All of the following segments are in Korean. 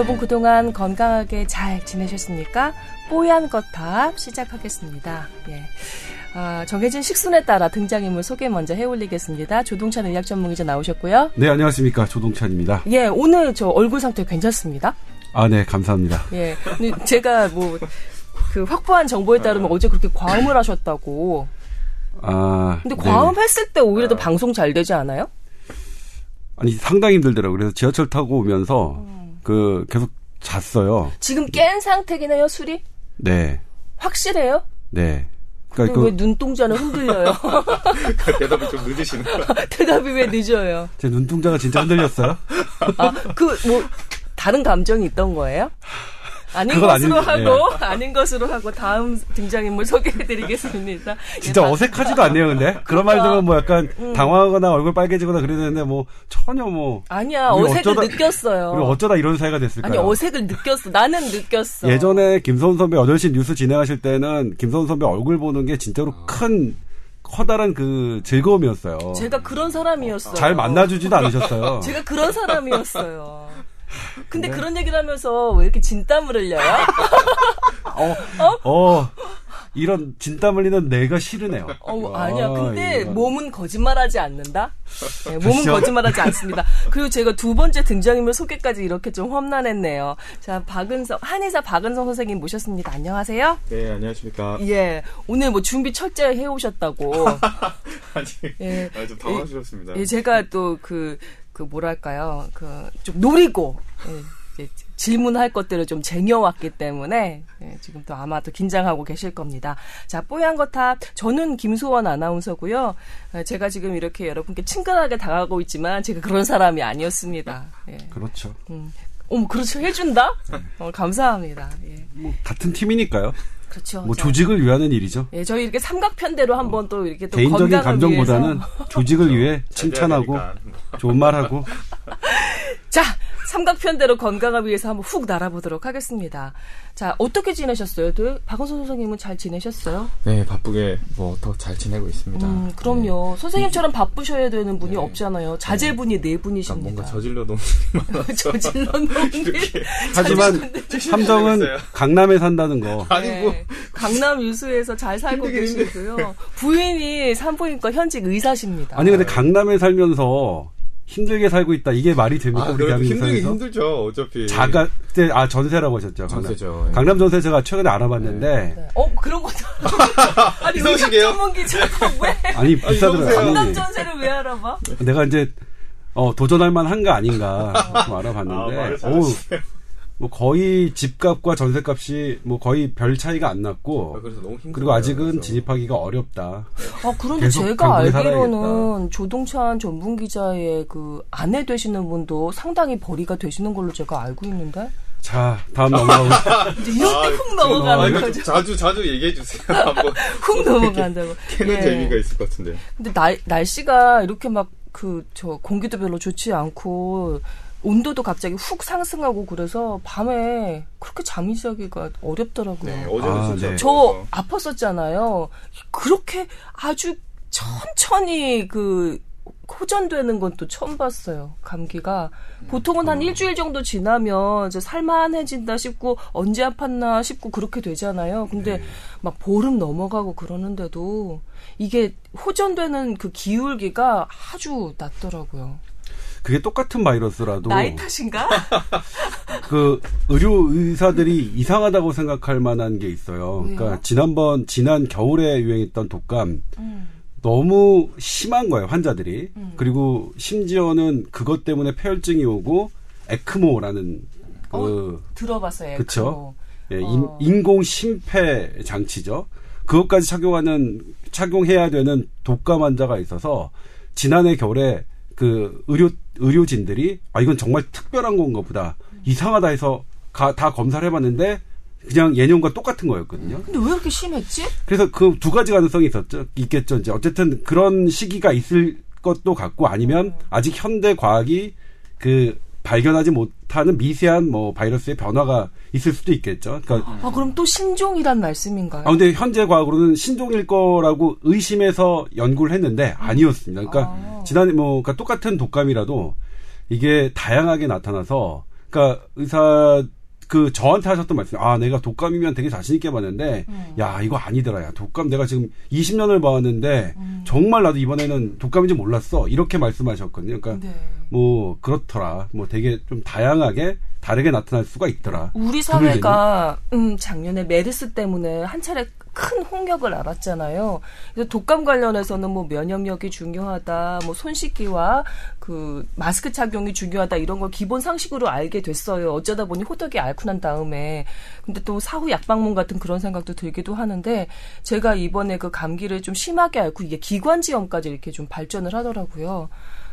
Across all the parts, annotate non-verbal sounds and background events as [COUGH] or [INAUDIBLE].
여러분 그동안 건강하게 잘 지내셨습니까? 뽀얀 거탑 시작하겠습니다. 예. 아, 정해진 식순에 따라 등장인물 소개 먼저 해올리겠습니다. 조동찬 의학 전문기자 나오셨고요. 네, 안녕하십니까. 조동찬입니다. 예, 오늘 저 얼굴 상태 괜찮습니다. 아, 네, 감사합니다. 예. 제가 뭐, 그 확보한 정보에 따르면 어제 그렇게 과음을 하셨다고. 아. 근데 과음 했을 때 오히려 더 방송 잘 되지 않아요? 아니, 상당히 힘들더라고요. 그래서 지하철 타고 오면서 음. 그 계속 잤어요. 지금 깬 상태긴 해요, 술이? 네. 확실해요? 네. 그러니까 그, 왜 눈동자는 흔들려요? [LAUGHS] 대답이 좀 늦으시는 거예요. [LAUGHS] 대답이 왜 늦어요? 제 눈동자가 진짜 흔들렸어요? 아, 그, 뭐, 다른 감정이 있던 거예요? 아닌 것으로 아닌- 하고, [LAUGHS] 아닌 것으로 하고, 다음 등장인물 소개해드리겠습니다. 진짜 예, 다- 어색하지도 않네요, 근데. 그런 말 들으면 뭐 약간 당황하거나 얼굴 빨개지거나 그러는데 뭐 전혀 뭐. 아니야, 어색을 어쩌다- 느꼈어요. 우리 어쩌다 이런 사이가 됐을까요? 아니, 어색을 느꼈어. 나는 느꼈어. 예전에 김서훈 선배 8시 뉴스 진행하실 때는 김서훈 선배 얼굴 보는 게 진짜로 큰 커다란 그 즐거움이었어요. 제가 그런 사람이었어요. 잘 만나주지도 않으셨어요. [LAUGHS] 제가 그런 사람이었어요. 근데 그런 얘기를 하면서 왜 이렇게 진땀을 흘려요? [LAUGHS] 어, 이런 진땀 흘리는 내가 싫으네요. 어, 아니야. 근데 이거. 몸은 거짓말하지 않는다. 네, 몸은. 거짓말하지 않습니다. 그리고 제가 두 번째 등장인물 소개까지 이렇게 좀 험난했네요. 자, 박은성 한의사 박은성 선생님 모셨습니다. 안녕하세요. 네, 안녕하십니까. 예, 오늘 뭐 준비 철저히 해오셨다고. [LAUGHS] 아니, 예, 아, 좀 당황스럽습니다. 예, 제가 또 그, 그 뭐랄까요. 그, 좀 노리고, 예, 질문할 것들을 좀 쟁여왔기 때문에, 예, 지금 또 아마 또 긴장하고 계실 겁니다. 자, 뽀얀 거탑. 저는 김소원 아나운서고요 예, 제가 지금 이렇게 여러분께 친근하게 당하고 있지만, 제가 그런 사람이 아니었습니다. 예. 그렇죠. 음. 어머, 그렇죠. 해준다? 어, 감사합니다. 예. 뭐 같은 팀이니까요. 그렇죠. 뭐 자, 조직을 위하는 일이죠. 예, 저희 이렇게 삼각편대로 한번 또 이렇게 또 개인적인 건강을 감정보다는 위해서. 조직을 위해 잘 돼야 칭찬하고. 좋은 말하고 [LAUGHS] 자, 삼각편대로 건강을 위해서 한번 훅 날아보도록 하겠습니다. 자, 어떻게 지내셨어요? 또 박원선 선생님은 잘 지내셨어요? 네, 바쁘게 뭐 더 잘 지내고 있습니다. 음, 그럼요. 선생님처럼 바쁘셔야 되는 분이 네. 없잖아요. 자제분이 네 그러니까 분이십니다. 뭔가 저질러 놓은 [LAUGHS] 저질러 놓은 일. [LAUGHS] 하지만 [LAUGHS] 있어요. 강남에 산다는 거 아니고 네, 강남 유수에서 잘 살고 계시고요. 부인이 산부인과 현직 의사십니다. 아니 근데 강남에 살면서 힘들게 살고 있다 이게 말이 됩니까 아, 우리 대한민국에서 힘들죠. 어차피 자가 그때 아 전세라고 하셨죠 강남. 전세죠. 예. 강남 전세 제가 최근에 알아봤는데 네. 어, 그런 것도. [LAUGHS] 아니, 의학 이성식이에요? 전문 기자가 왜 [LAUGHS] 아니 비싸더라고요. 이러세요. 강남 아니, 전세를 왜 알아봐? 내가 이제 어, 도전할 만한 거 아닌가 좀 아, 알아봤는데 말을 어우, 잘하시네요. 뭐 거의 집값과 전세값이 뭐 거의 별 차이가 안 났고 아, 그래서 너무 힘들어요. 그리고 아직은 그래서. 진입하기가 어렵다. 아, 그런데 제가 알기로는 조동찬 전문 기자의 그 아내 되시는 분도 상당히 벌이가 되시는 걸로 제가 알고 있는데. 자 다음 넘어가고 [LAUGHS] 이제 이럴 때훅 아, 넘어가는 이거 거죠. 좀 자주 자주 얘기해 주세요. [LAUGHS] 한번 [LAUGHS] 훅 넘어간다고. 캐는 예. 재미가 있을 것 같은데. 근데 날, 날씨가 이렇게 막 그, 저, 공기도 별로 좋지 않고, 온도도 갑자기 훅 상승하고 그래서 밤에 그렇게 잠이 자기가 어렵더라고요. 네, 어제는 아, 진짜 네. 저. 아팠었잖아요. 그렇게 아주 천천히 그 호전되는 건 또 처음 봤어요. 감기가 보통은 한 일주일 정도 지나면 이제 살만해진다 싶고 언제 아팠나 싶고 그렇게 되잖아요. 근데 네. 막 보름 넘어가고 그러는데도 이게 호전되는 그 기울기가 아주 낮더라고요. 그게 똑같은 바이러스라도 나이 탓인가? [LAUGHS] 그 의료 의사들이 이상하다고 생각할 만한 게 있어요. 왜요? 그러니까 지난번 지난 겨울에 유행했던 독감 음. 너무 심한 거예요 환자들이. 음. 그리고 심지어는 그것 때문에 폐혈증이 오고 에크모라는 그 들어봤어요. 그쵸. 예, 어. 인, 공 심폐 장치죠. 그것까지 착용하는 착용해야 되는 독감 환자가 있어서 지난해 겨울에 그 의료 의료진들이 아 이건 정말 특별한 건가 보다 이상하다 해서 가, 다 검사를 해봤는데 그냥 예년과 똑같은 거였거든요. 근데 왜 이렇게 심했지? 그래서 그 두 가지 가능성이 있었죠. 있겠죠. 이제 어쨌든 그런 시기가 있을 것도 같고 아니면 아직 현대 과학이 그 발견하지 못하는 미세한 뭐 바이러스의 변화가 있을 수도 있겠죠. 그러니까 아 그럼 또 신종이란 말씀인가요? 아 근데 현재 과학으로는 신종일 거라고 의심해서 연구를 했는데 아니었습니다. 그러니까 아. 지난해 뭐 그러니까 똑같은 독감이라도 이게 다양하게 나타나서 그러니까 의사 그 저한테 하셨던 말씀, 아 내가 독감이면 되게 자신 있게 봤는데, 음. 야 이거 아니더라, 야 독감 내가 지금 20년을 봐왔는데 음. 정말 나도 이번에는 독감인지 몰랐어 이렇게 말씀하셨거든요. 그러니까 네. 뭐 그렇더라, 뭐 되게 좀 다양하게 다르게 나타날 수가 있더라. 우리 사회가 음, 작년에 메르스 때문에 한 차례 큰 홍역을 알았잖아요. 그래서 독감 관련해서는 뭐 면역력이 중요하다, 뭐 손 씻기와 그 마스크 착용이 중요하다 이런 걸 기본 상식으로 알게 됐어요. 어쩌다 보니 호떡이 앓고 난 다음에 근데 또 사후 약방문 같은 그런 생각도 들기도 하는데 제가 이번에 그 감기를 좀 심하게 앓고 이게 기관지염까지 이렇게 좀 발전을 하더라고요.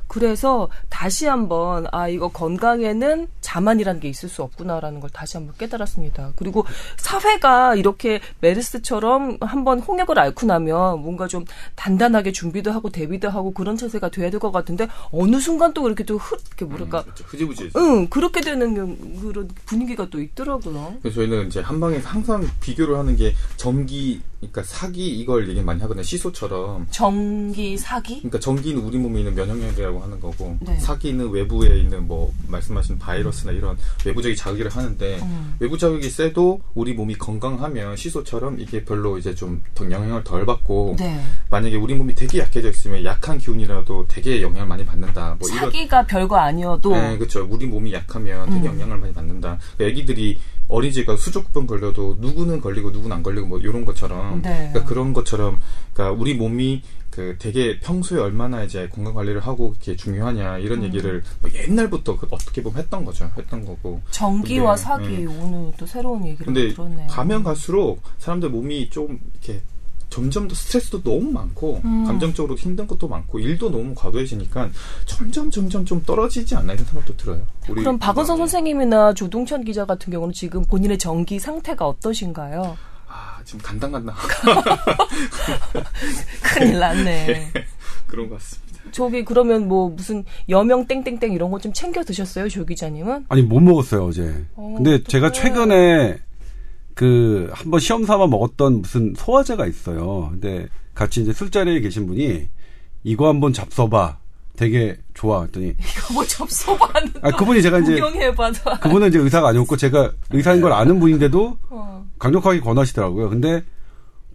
그래서 다시 한번 아 이거 건강에는 자만이라는 게 있을 수 없구나라는 걸 다시 한번 깨달았습니다. 그리고 사회가 이렇게 메르스처럼 한번 홍역을 앓고 나면 뭔가 좀 단단하게 준비도 하고 대비도 하고 그런 체제가 돼야 될 것 같은데 어느 순간 또 이렇게 또 흐, 이렇게 뭐랄까 그렇죠. 흐지부지. 응 그렇게 되는 그런 분위기가 또 있더라고요. 그래서 저희는 이제 한 방에서 항상 비교를 하는 게 전기, 그러니까 사기 이걸 얘기 많이 하거든요. 시소처럼. 전기 사기 그러니까 전기는 우리 몸에 있는 면역력이라고 하는 거고 네. 사기는 외부에 있는 뭐 말씀하신 바이러스나 이런 외부적인 자극을 하는데 음. 외부 자극이 세도 우리 몸이 건강하면 시소처럼 이게 별로 이제 좀더 영향을 덜 받고 네. 만약에 우리 몸이 되게 약해져 있으면 약한 기운이라도 되게 영향을 많이 받는다. 뭐 이런 사기가 별거 아니어도 네, 그렇죠. 우리 몸이 약하면 되게 음. 영향을 많이 받는다. 그러니까 애기들이 어린이집가 수족병 걸려도 누구는 걸리고 누구는 안 걸리고 뭐 이런 것처럼 네. 그러니까 그런 것처럼 그러니까 우리 몸이 그 되게 평소에 얼마나 이제 건강 관리를 하고 이렇게 중요하냐 음. 이런 얘기를 뭐 옛날부터 그 어떻게 보면 했던 거죠. 했던 거고. 전기와 근데, 사기 네. 오늘 또 새로운 얘기를 근데 들었네요. 가면 갈수록 사람들 몸이 좀 이렇게 점점 더 스트레스도 너무 많고 음. 감정적으로 힘든 것도 많고 일도 너무 과도해지니까 점점 점점 좀 떨어지지 않나 이런 생각도 들어요. 우리 그럼 박은성. 선생님이나 조동천 기자 같은 경우는 지금 본인의 정기 상태가 어떠신가요? 아 지금 간당간당 [LAUGHS] 큰일 났네. [LAUGHS] 그런 것 같습니다. 저기 그러면 뭐 무슨 여명 땡땡땡 이런 거 좀 챙겨 드셨어요, 조 기자님은? 아니 못 먹었어요 어제. 어, 근데 제가 어떡해. 최근에 그 한번 시험 삼아 먹었던 무슨 소화제가 있어요. 근데 같이 이제 술자리에 계신 분이 이거 한번 잡숴봐. 되게 좋아. 했더니 [LAUGHS] 이거 뭐 접소하는 아 그분이 제가 이제 구경해봐도 그분은 이제 의사가 아니었고 제가 의사인 걸 아는 분인데도 어. 강력하게 권하시더라고요. 근데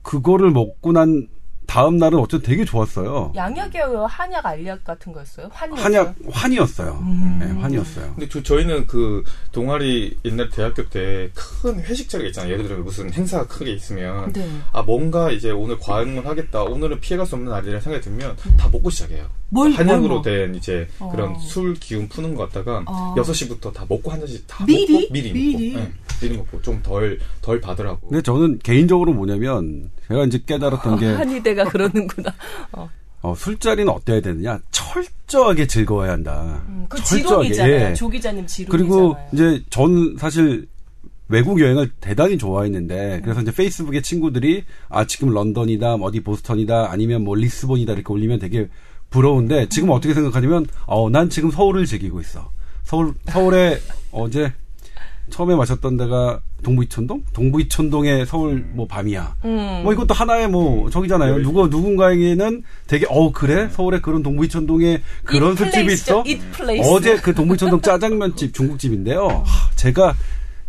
그거를 먹고 난 다음 날은 어쨌든 되게 좋았어요. 양약이요, 한약, 알약 같은 거였어요? 환이었어요? 한약 환이었어요. 음. 네, 환이었어요. 근데 저, 저희는 그 동아리 옛날 대학교 때 큰 회식 자리가 있잖아요. 예를 들어 무슨 행사가 크게 있으면 네. 아 뭔가 이제 오늘 과응을 하겠다. 오늘은 피해갈 수 없는 날이라 생각이 들면 다 먹고 시작해요. 뭘, 한약으로 뭘 먹- 된 이제 어. 그런 술 기운 푸는 거 갖다가 어. 6시부터 다 먹고 한 잔씩 다 미리? 먹고 미리, 미리? 먹고 네, 미리 먹고 좀 덜덜 받으라고. 근데 저는 개인적으로 뭐냐면 제가 이제 깨달았던 게 한의대가 그러는구나. [LAUGHS] 어. 어, 술자리는 어때야 되느냐? 철저하게 즐거워야 한다. 음, 그 철저하게, 지론이잖아요. 예. 조 기자님 지론이잖아요. 그리고 이제 전 사실 외국 여행을 대단히 좋아했는데 그래서 이제 페이스북에 친구들이 아 지금 런던이다 뭐 어디 보스턴이다 아니면 뭐 리스본이다 이렇게 올리면 되게 부러운데 지금 음. 어떻게 생각하냐면 어 난 지금 서울을 즐기고 있어. 서울 서울에 어제 처음에 마셨던 데가 동부이촌동? 동부이촌동의 서울 뭐 밤이야. 음. 뭐 이것도 하나의 뭐 저기잖아요. 네. 누구 누군가에게는 되게 어 그래 서울에 그런 동부이촌동에 그런 이 술집이. 있어. 어제 그 동부이촌동 짜장면집 중국집인데요. 하, 제가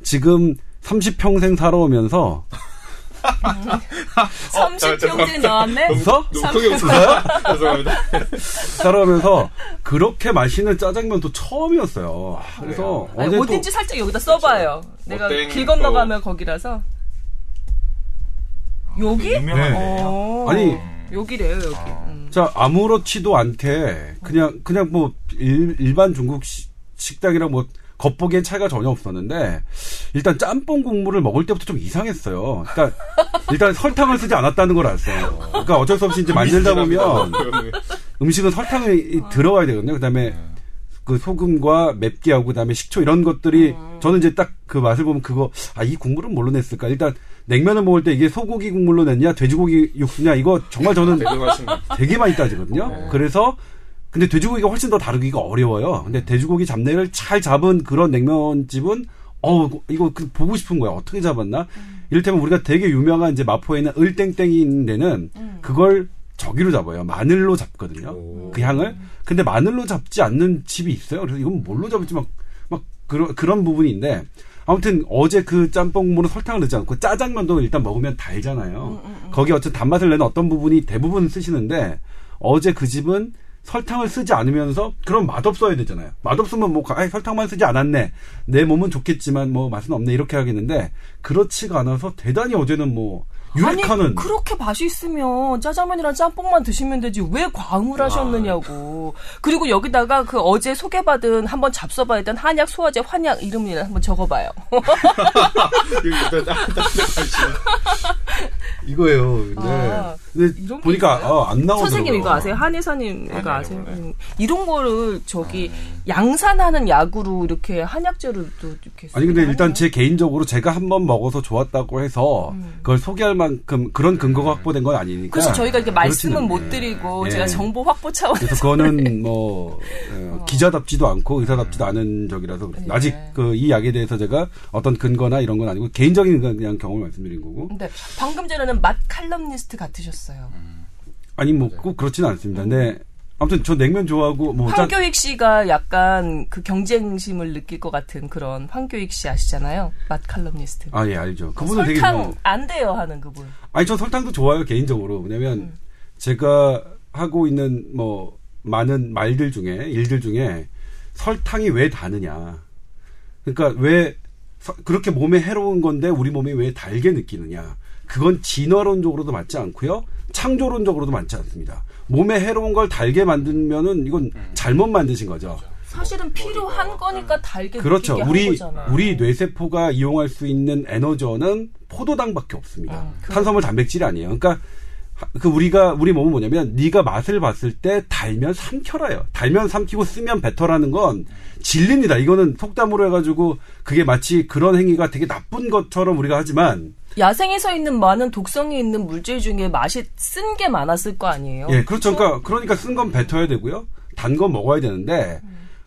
지금 30평생 살아오면서 30평생 나왔네? 웃어? 크게 웃어요? 죄송합니다. 살아오면서 그렇게 맛있는 짜장면도 처음이었어요. 아, 그래서 아니, 어제 또 어딘지 살짝 여기다 써봐요. 내가 길 건너가면 거기라서. 여기? 유명한 네. 어. 아니 여기래요, 여기. 음. 자 아무렇지도 않게 그냥 그냥 뭐 일, 일반 중국 시- 식당이랑 뭐 겉보기엔 차이가 전혀 없었는데 일단 짬뽕 국물을 먹을 때부터 좀 이상했어요. 그러니까 일단 설탕을 쓰지 않았다는 걸 알았어요. 그러니까 어쩔 수 없이 이제 만들다 보면 음식은 설탕이 들어가야 되거든요. 그다음에 그 소금과 맵기하고 그다음에 식초 이런 것들이 저는 이제 딱 그 맛을 보면 그거 아 이 국물은 뭘로 냈을까? 일단 냉면을 먹을 때 이게 소고기 국물로 냈냐 돼지고기 육수냐 이거 정말 저는 분. 되게 많이 따지거든요. 네. 그래서 근데 돼지고기가 훨씬 더 다루기가 어려워요. 근데 돼지고기 잡내를 잘 잡은 그런 냉면집은 어 이거 그 보고 싶은 거야. 어떻게 잡았나? 이를테면 우리가 되게 유명한 이제 마포에 있는 을땡땡이 있는 데는 그걸 저기로 잡아요. 마늘로 잡거든요. 오. 그 향을. 근데 마늘로 잡지 않는 집이 있어요. 그래서 이건 뭘로 잡을지 막, 막 그런 그런 부분인데 아무튼 어제 그 짬뽕 국물은 설탕을 넣지 않고 짜장면도 일단 먹으면 달잖아요. 거기 어쨌든 단맛을 내는 어떤 부분이 대부분 쓰시는데 어제 그 집은 설탕을 쓰지 않으면서 그럼 맛없어야 되잖아요. 맛없으면 뭐 아, 설탕만 쓰지 않았네. 내 몸은 좋겠지만 뭐 맛은 없네 이렇게 하겠는데 그렇지가 않아서 대단히 어제는 뭐 유력하는 아니 그렇게 맛있으면 짜장면이랑 짬뽕만 드시면 되지 왜 광을 하셨느냐고. 그리고 여기다가 그 어제 소개받은 한번 잡숴봐야 된 한약 소화제 환약 이름이나 한번 적어봐요. 이거 [LAUGHS] 이거예요. 네. 아, 근데 보니까? 어, 안 나오더라고요. 선생님 이거 아세요? 한의사님 이거 아세요? 음, 이런 거를 저기 양산하는 약으로 이렇게 한약재를 또 이렇게 아니 근데 일단. 제 개인적으로 제가 한번 먹어서 좋았다고 해서 그걸 소개할 만큼 그런 근거가 확보된 건 아니니까. 음. 그래서 저희가 이렇게 말씀은 못 예. 드리고 예. 제가 정보 확보 차원에서 그래서 그거는 [LAUGHS] 뭐 어, 기자답지도 않고 의사답지도 않은 적이라서 예. 아직 그 이 약에 대해서 제가 어떤 근거나 이런 건 아니고 개인적인 그냥 경험을 말씀드린 거고 근데 방금 전에는 맛 칼럼니스트 같으셨어요. 아니 뭐 꼭 그렇지는 않습니다. 근데 아무튼 저 냉면 좋아하고 뭐 짜- 황교익 씨가 약간 그 경쟁심을 느낄 것 같은 그런 황교익 씨 아시잖아요. 맛 칼럼니스트. 아, 예, 알죠. 그분은 되게 설탕 뭐, 안 돼요 하는 그분. 아니, 저 설탕도 좋아요, 개인적으로. 왜냐면, 음. 제가 하고 있는, 뭐, 많은 말들 중에, 일들 중에, 설탕이 왜 다느냐. 그러니까 왜, 서- 그렇게 몸에 해로운 건데, 우리 몸이 왜 달게 느끼느냐. 그건 진화론적으로도 맞지 않고요. 창조론적으로도 맞지 않습니다. 몸에 해로운 걸 달게 만들면은, 이건 잘못 만드신 거죠. 사실은 필요한 거니까 달게 그렇죠. 우리 거잖아요. 우리 뇌세포가 이용할 수 있는 에너지원은 포도당밖에 없습니다. 음, 그- 탄수화물 단백질이 아니에요. 그러니까 하- 그 우리가 우리 몸은 뭐냐면 네가 맛을 봤을 때 달면 삼켜라요. 달면 삼키고 쓰면 뱉어라는 건 진리입니다. 이거는 속담으로 해가지고 그게 마치 그런 행위가 되게 나쁜 것처럼 우리가 하지만 야생에서 있는 많은 독성이 있는 물질 중에 맛이 쓴 게 많았을 거 아니에요. 예, 그렇죠. 그러니까 그러니까 쓴 건 뱉어야 되고요. 단 건 먹어야 되는데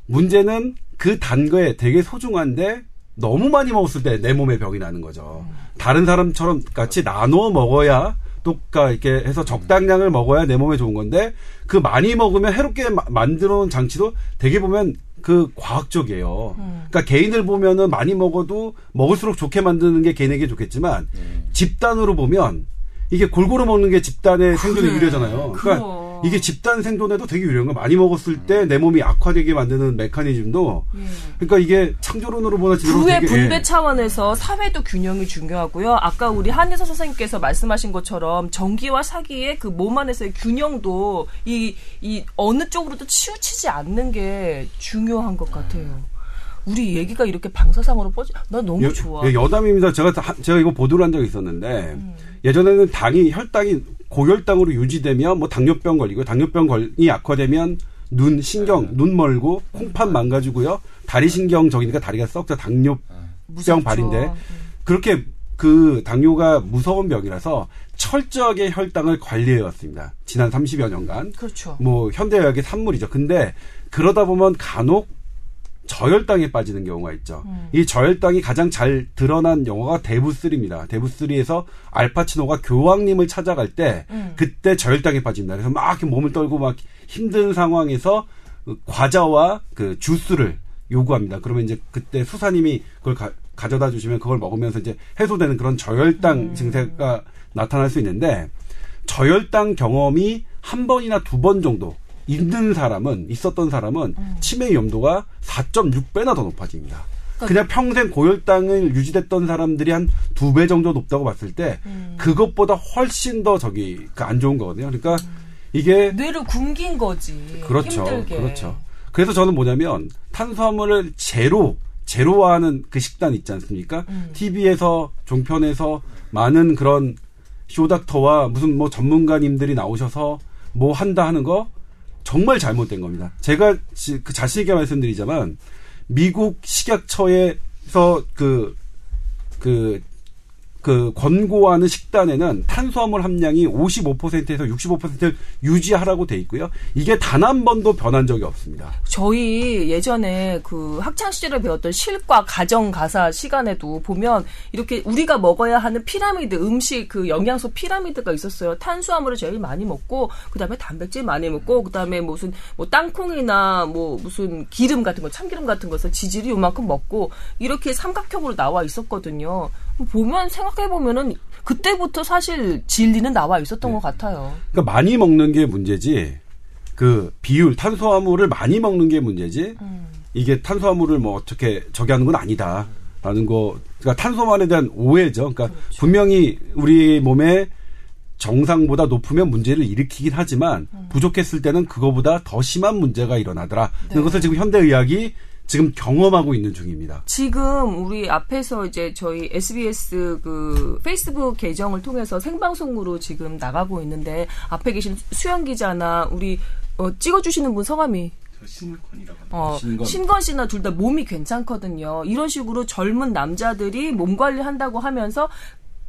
문제는 그 단 거에 되게 소중한데 너무 많이 먹었을 때 내 몸에 병이 나는 거죠. 다른 사람처럼 같이 나눠 먹어야 똑까 이렇게 해서 적당량을 먹어야 내 몸에 좋은 건데 그 많이 먹으면 해롭게 마- 만들어 놓은 장치도 되게 보면 그 과학적이에요. 그러니까 개인을 보면은 많이 먹어도 먹을수록 좋게 만드는 게 개인에게 좋겠지만 집단으로 보면 이게 골고루 먹는 게 집단의 생존에 유리하잖아요. 그러니까 그 럼. 이게 집단 생존에도 되게 유리한 거 많이 먹었을 때 내 몸이 악화되게 만드는 메커니즘도 그러니까 이게 창조론으로 보나 지금 부의 분배 예. 차원에서 사회도 균형이 중요하고요. 아까 우리 한의사 선생님께서 말씀하신 것처럼 정기와 사기의 그 몸 안에서의 균형도 이, 이 어느 쪽으로도 치우치지 않는 게 중요한 것 같아요. 우리 얘기가 이렇게 방사상으로 뻗지, 나 너무 여, 좋아. 예, 여담입니다. 제가 다- 제가 이거 보도를 한 적이 있었는데 음. 예전에는 당이 혈당이 고혈당으로 유지되면 뭐 당뇨병 걸리고 당뇨병 걸이 악화되면 눈 신경 네. 눈 멀고 콩팥 망가지고요 다리 신경 적이니까 다리가 썩죠 당뇨병. 발인데 음. 그렇게 그 당뇨가 무서운 병이라서 철저하게 혈당을 관리해 왔습니다. 지난 30여 년간. 그렇죠. 뭐 현대의학의 산물이죠. 근데 그러다 보면 간혹 저혈당에 빠지는 경우가 있죠. 음. 이 저혈당이 가장 잘 드러난 영화가 대부3입니다. 대부3에서 알파치노가 교황님을 찾아갈 때 음. 그때 저혈당에 빠집니다. 그래서 막 이렇게 몸을 떨고 막 힘든 상황에서 그 과자와 그 주스를 요구합니다. 그러면 이제 그때 수사님이 그걸 가, 져다 주시면 그걸 먹으면서 이제 해소되는 그런 저혈당 음. 증세가 나타날 수 있는데 저혈당 경험이 한 번이나 두 번 정도 있는 사람은 있었던 사람은 음. 치매 위험도가 4.6배나 더 높아집니다. 그냥 평생 고혈당을 유지됐던 사람들이 한 두 배 정도 높다고 봤을 때 음. 그것보다 훨씬 더 저기 그안 좋은 거거든요. 그러니까 이게 뇌를 굶긴 거지. 그렇죠. 힘들게. 그렇죠. 그래서 저는 뭐냐면 탄수화물을 제로 제로화하는 그 식단 있지 않습니까? 음. TV에서 종편에서 많은 그런 쇼닥터와 무슨 뭐 전문가님들이 나오셔서 뭐 한다 하는 거 정말 잘못된 겁니다. 제가 지- 그 자신 있게 말씀드리자면 미국 식약처에서 그 그, 그 권고하는 식단에는 탄수화물 함량이 55%에서 65%를 유지하라고 돼 있고요. 이게 단 한 번도 변한 적이 없습니다. 저희 예전에 그 학창 시절에 배웠던 실과 가정 가사 시간에도 보면 이렇게 우리가 먹어야 하는 피라미드 음식 그 영양소 피라미드가 있었어요. 탄수화물을 제일 많이 먹고 그다음에 단백질 많이 먹고 그다음에 무슨 뭐 땅콩이나 뭐 무슨 기름 같은 거 참기름 같은 것을 지질이 요만큼 먹고 이렇게 삼각형으로 나와 있었거든요. 보면 생각해 보면은 그때부터 사실 진리는 나와 있었던 것 같아요. 그러니까 많이 먹는 게 문제지. 그 비율 탄수화물을 많이 먹는 게 문제지. 이게 탄수화물을 뭐 어떻게 저기 하는 건 아니다 라는 거. 그러니까 탄수화물에 대한 오해죠. 그러니까 분명히 우리 몸에 정상보다 높으면 문제를 일으키긴 하지만 부족했을 때는 그거보다 더 심한 문제가 일어나더라. 네. 그것을 지금 현대 의학이 지금 경험하고 있는 중입니다. 지금 우리 앞에서 이제 저희 SBS 그 페이스북 계정을 통해서 생방송으로 지금 나가고 있는데 앞에 계신 수영 기자나 우리 어, 찍어주시는 분 성함이 신권이라고 어, 신건. 신건 씨나 둘 다 몸이 괜찮거든요. 이런 식으로 젊은 남자들이 몸 관리한다고 하면서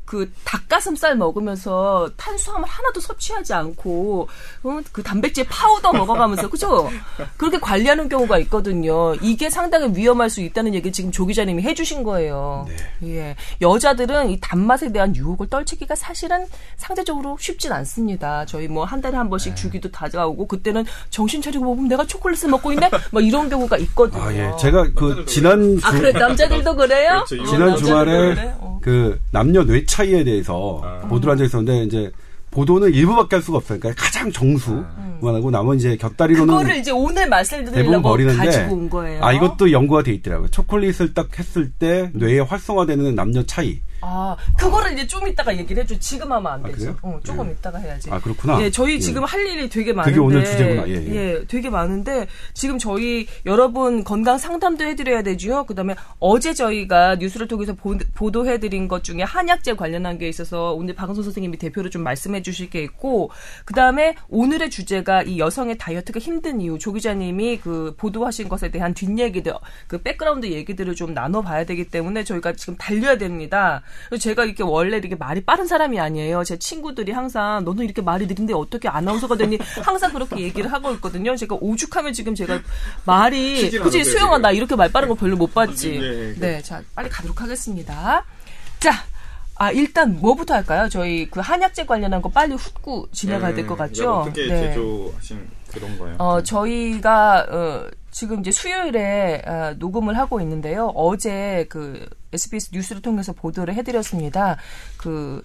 그 닭가슴살 먹으면서 탄수화물 하나도 섭취하지 않고 어, 그 단백질 파우더 먹어가면서 그죠? 그렇게 관리하는 경우가 있거든요. 이게 상당히 위험할 수 있다는 얘기 지금 조 기자님이 해주신 거예요. 예, 여자들은 이 단맛에 대한 유혹을 떨치기가 사실은 상대적으로 쉽진 않습니다. 저희 뭐 한 달에 한 번씩 주기도 다가오고 그때는 정신 차리고 보면 내가 초콜릿을 먹고 있네, 뭐 이런 경우가 있거든요. 아, 예. 제가 그 지난 아, 주- 그래 남자들도 그래요? 그렇죠. 어, 지난 남자들도 주말에 그래? 어. 그 남녀 뇌차 이에 대해서 아. 보도를 한 적이 있었는데 이제 보도는 일부밖에 할 수가 없어요. 그러니까 가장 정수만 하고 나머지 이제 곁다리로는 음. 그거를 이제 오늘 말씀을 대부분 드리려고 버리는데 가지고 온 거예요. 아 이것도 연구가 돼 있더라고요. 초콜릿을 딱 했을 때 뇌에 활성화되는 남녀 차이. 아, 그거를 이제 좀 이따가 얘기를 해줘. 지금 하면 안 아, 되지. 그래요? 어, 조금 예. 이따가 해야지. 아, 그렇구나. 예, 저희 예. 지금 할 일이 되게 많은데. 오늘 주제구나. 예, 예. 되게 많은데 지금 저희 여러분 건강 상담도 해드려야 되죠. 그다음에 어제 저희가 뉴스를 통해서 보, 도해드린것 중에 한약재 관련한 게 있어서 오늘 방송 선생님이 대표로 좀 말씀해 주실 게 있고 그다음에 오늘의 주제가 이 여성의 다이어트가 힘든 이유 조 기자님이 그 보도하신 것에 대한 뒷얘기들 그 백그라운드 얘기들을 좀 나눠봐야 되기 때문에 저희가 지금 달려야 됩니다. 제가 이렇게 원래 이렇게 말이 빠른 사람이 아니에요. 제 친구들이 항상 너는 이렇게 말이 느린데 어떻게 아나운서가 되니 항상 그렇게 얘기를 하고 있거든요. 제가 오죽하면 지금 제가 말이 [LAUGHS] 그치 않으세요, 수영아. 나 이렇게 말 빠른 거 별로 못 봤지. 네, 그- 네, 자 빨리 가도록 하겠습니다. 자. 아, 일단 뭐부터 할까요? 저희 그 한약재 관련한 거 빨리 훑고 지나가야 될것 음, 같죠? 어떻게 네. 제조하신 그런 거예요? 어, 저희가, 어, 지금 이제 수요일에 어, 녹음을 하고 있는데요. 어제 그 SBS 뉴스를 통해서 보도를 해드렸습니다. 그,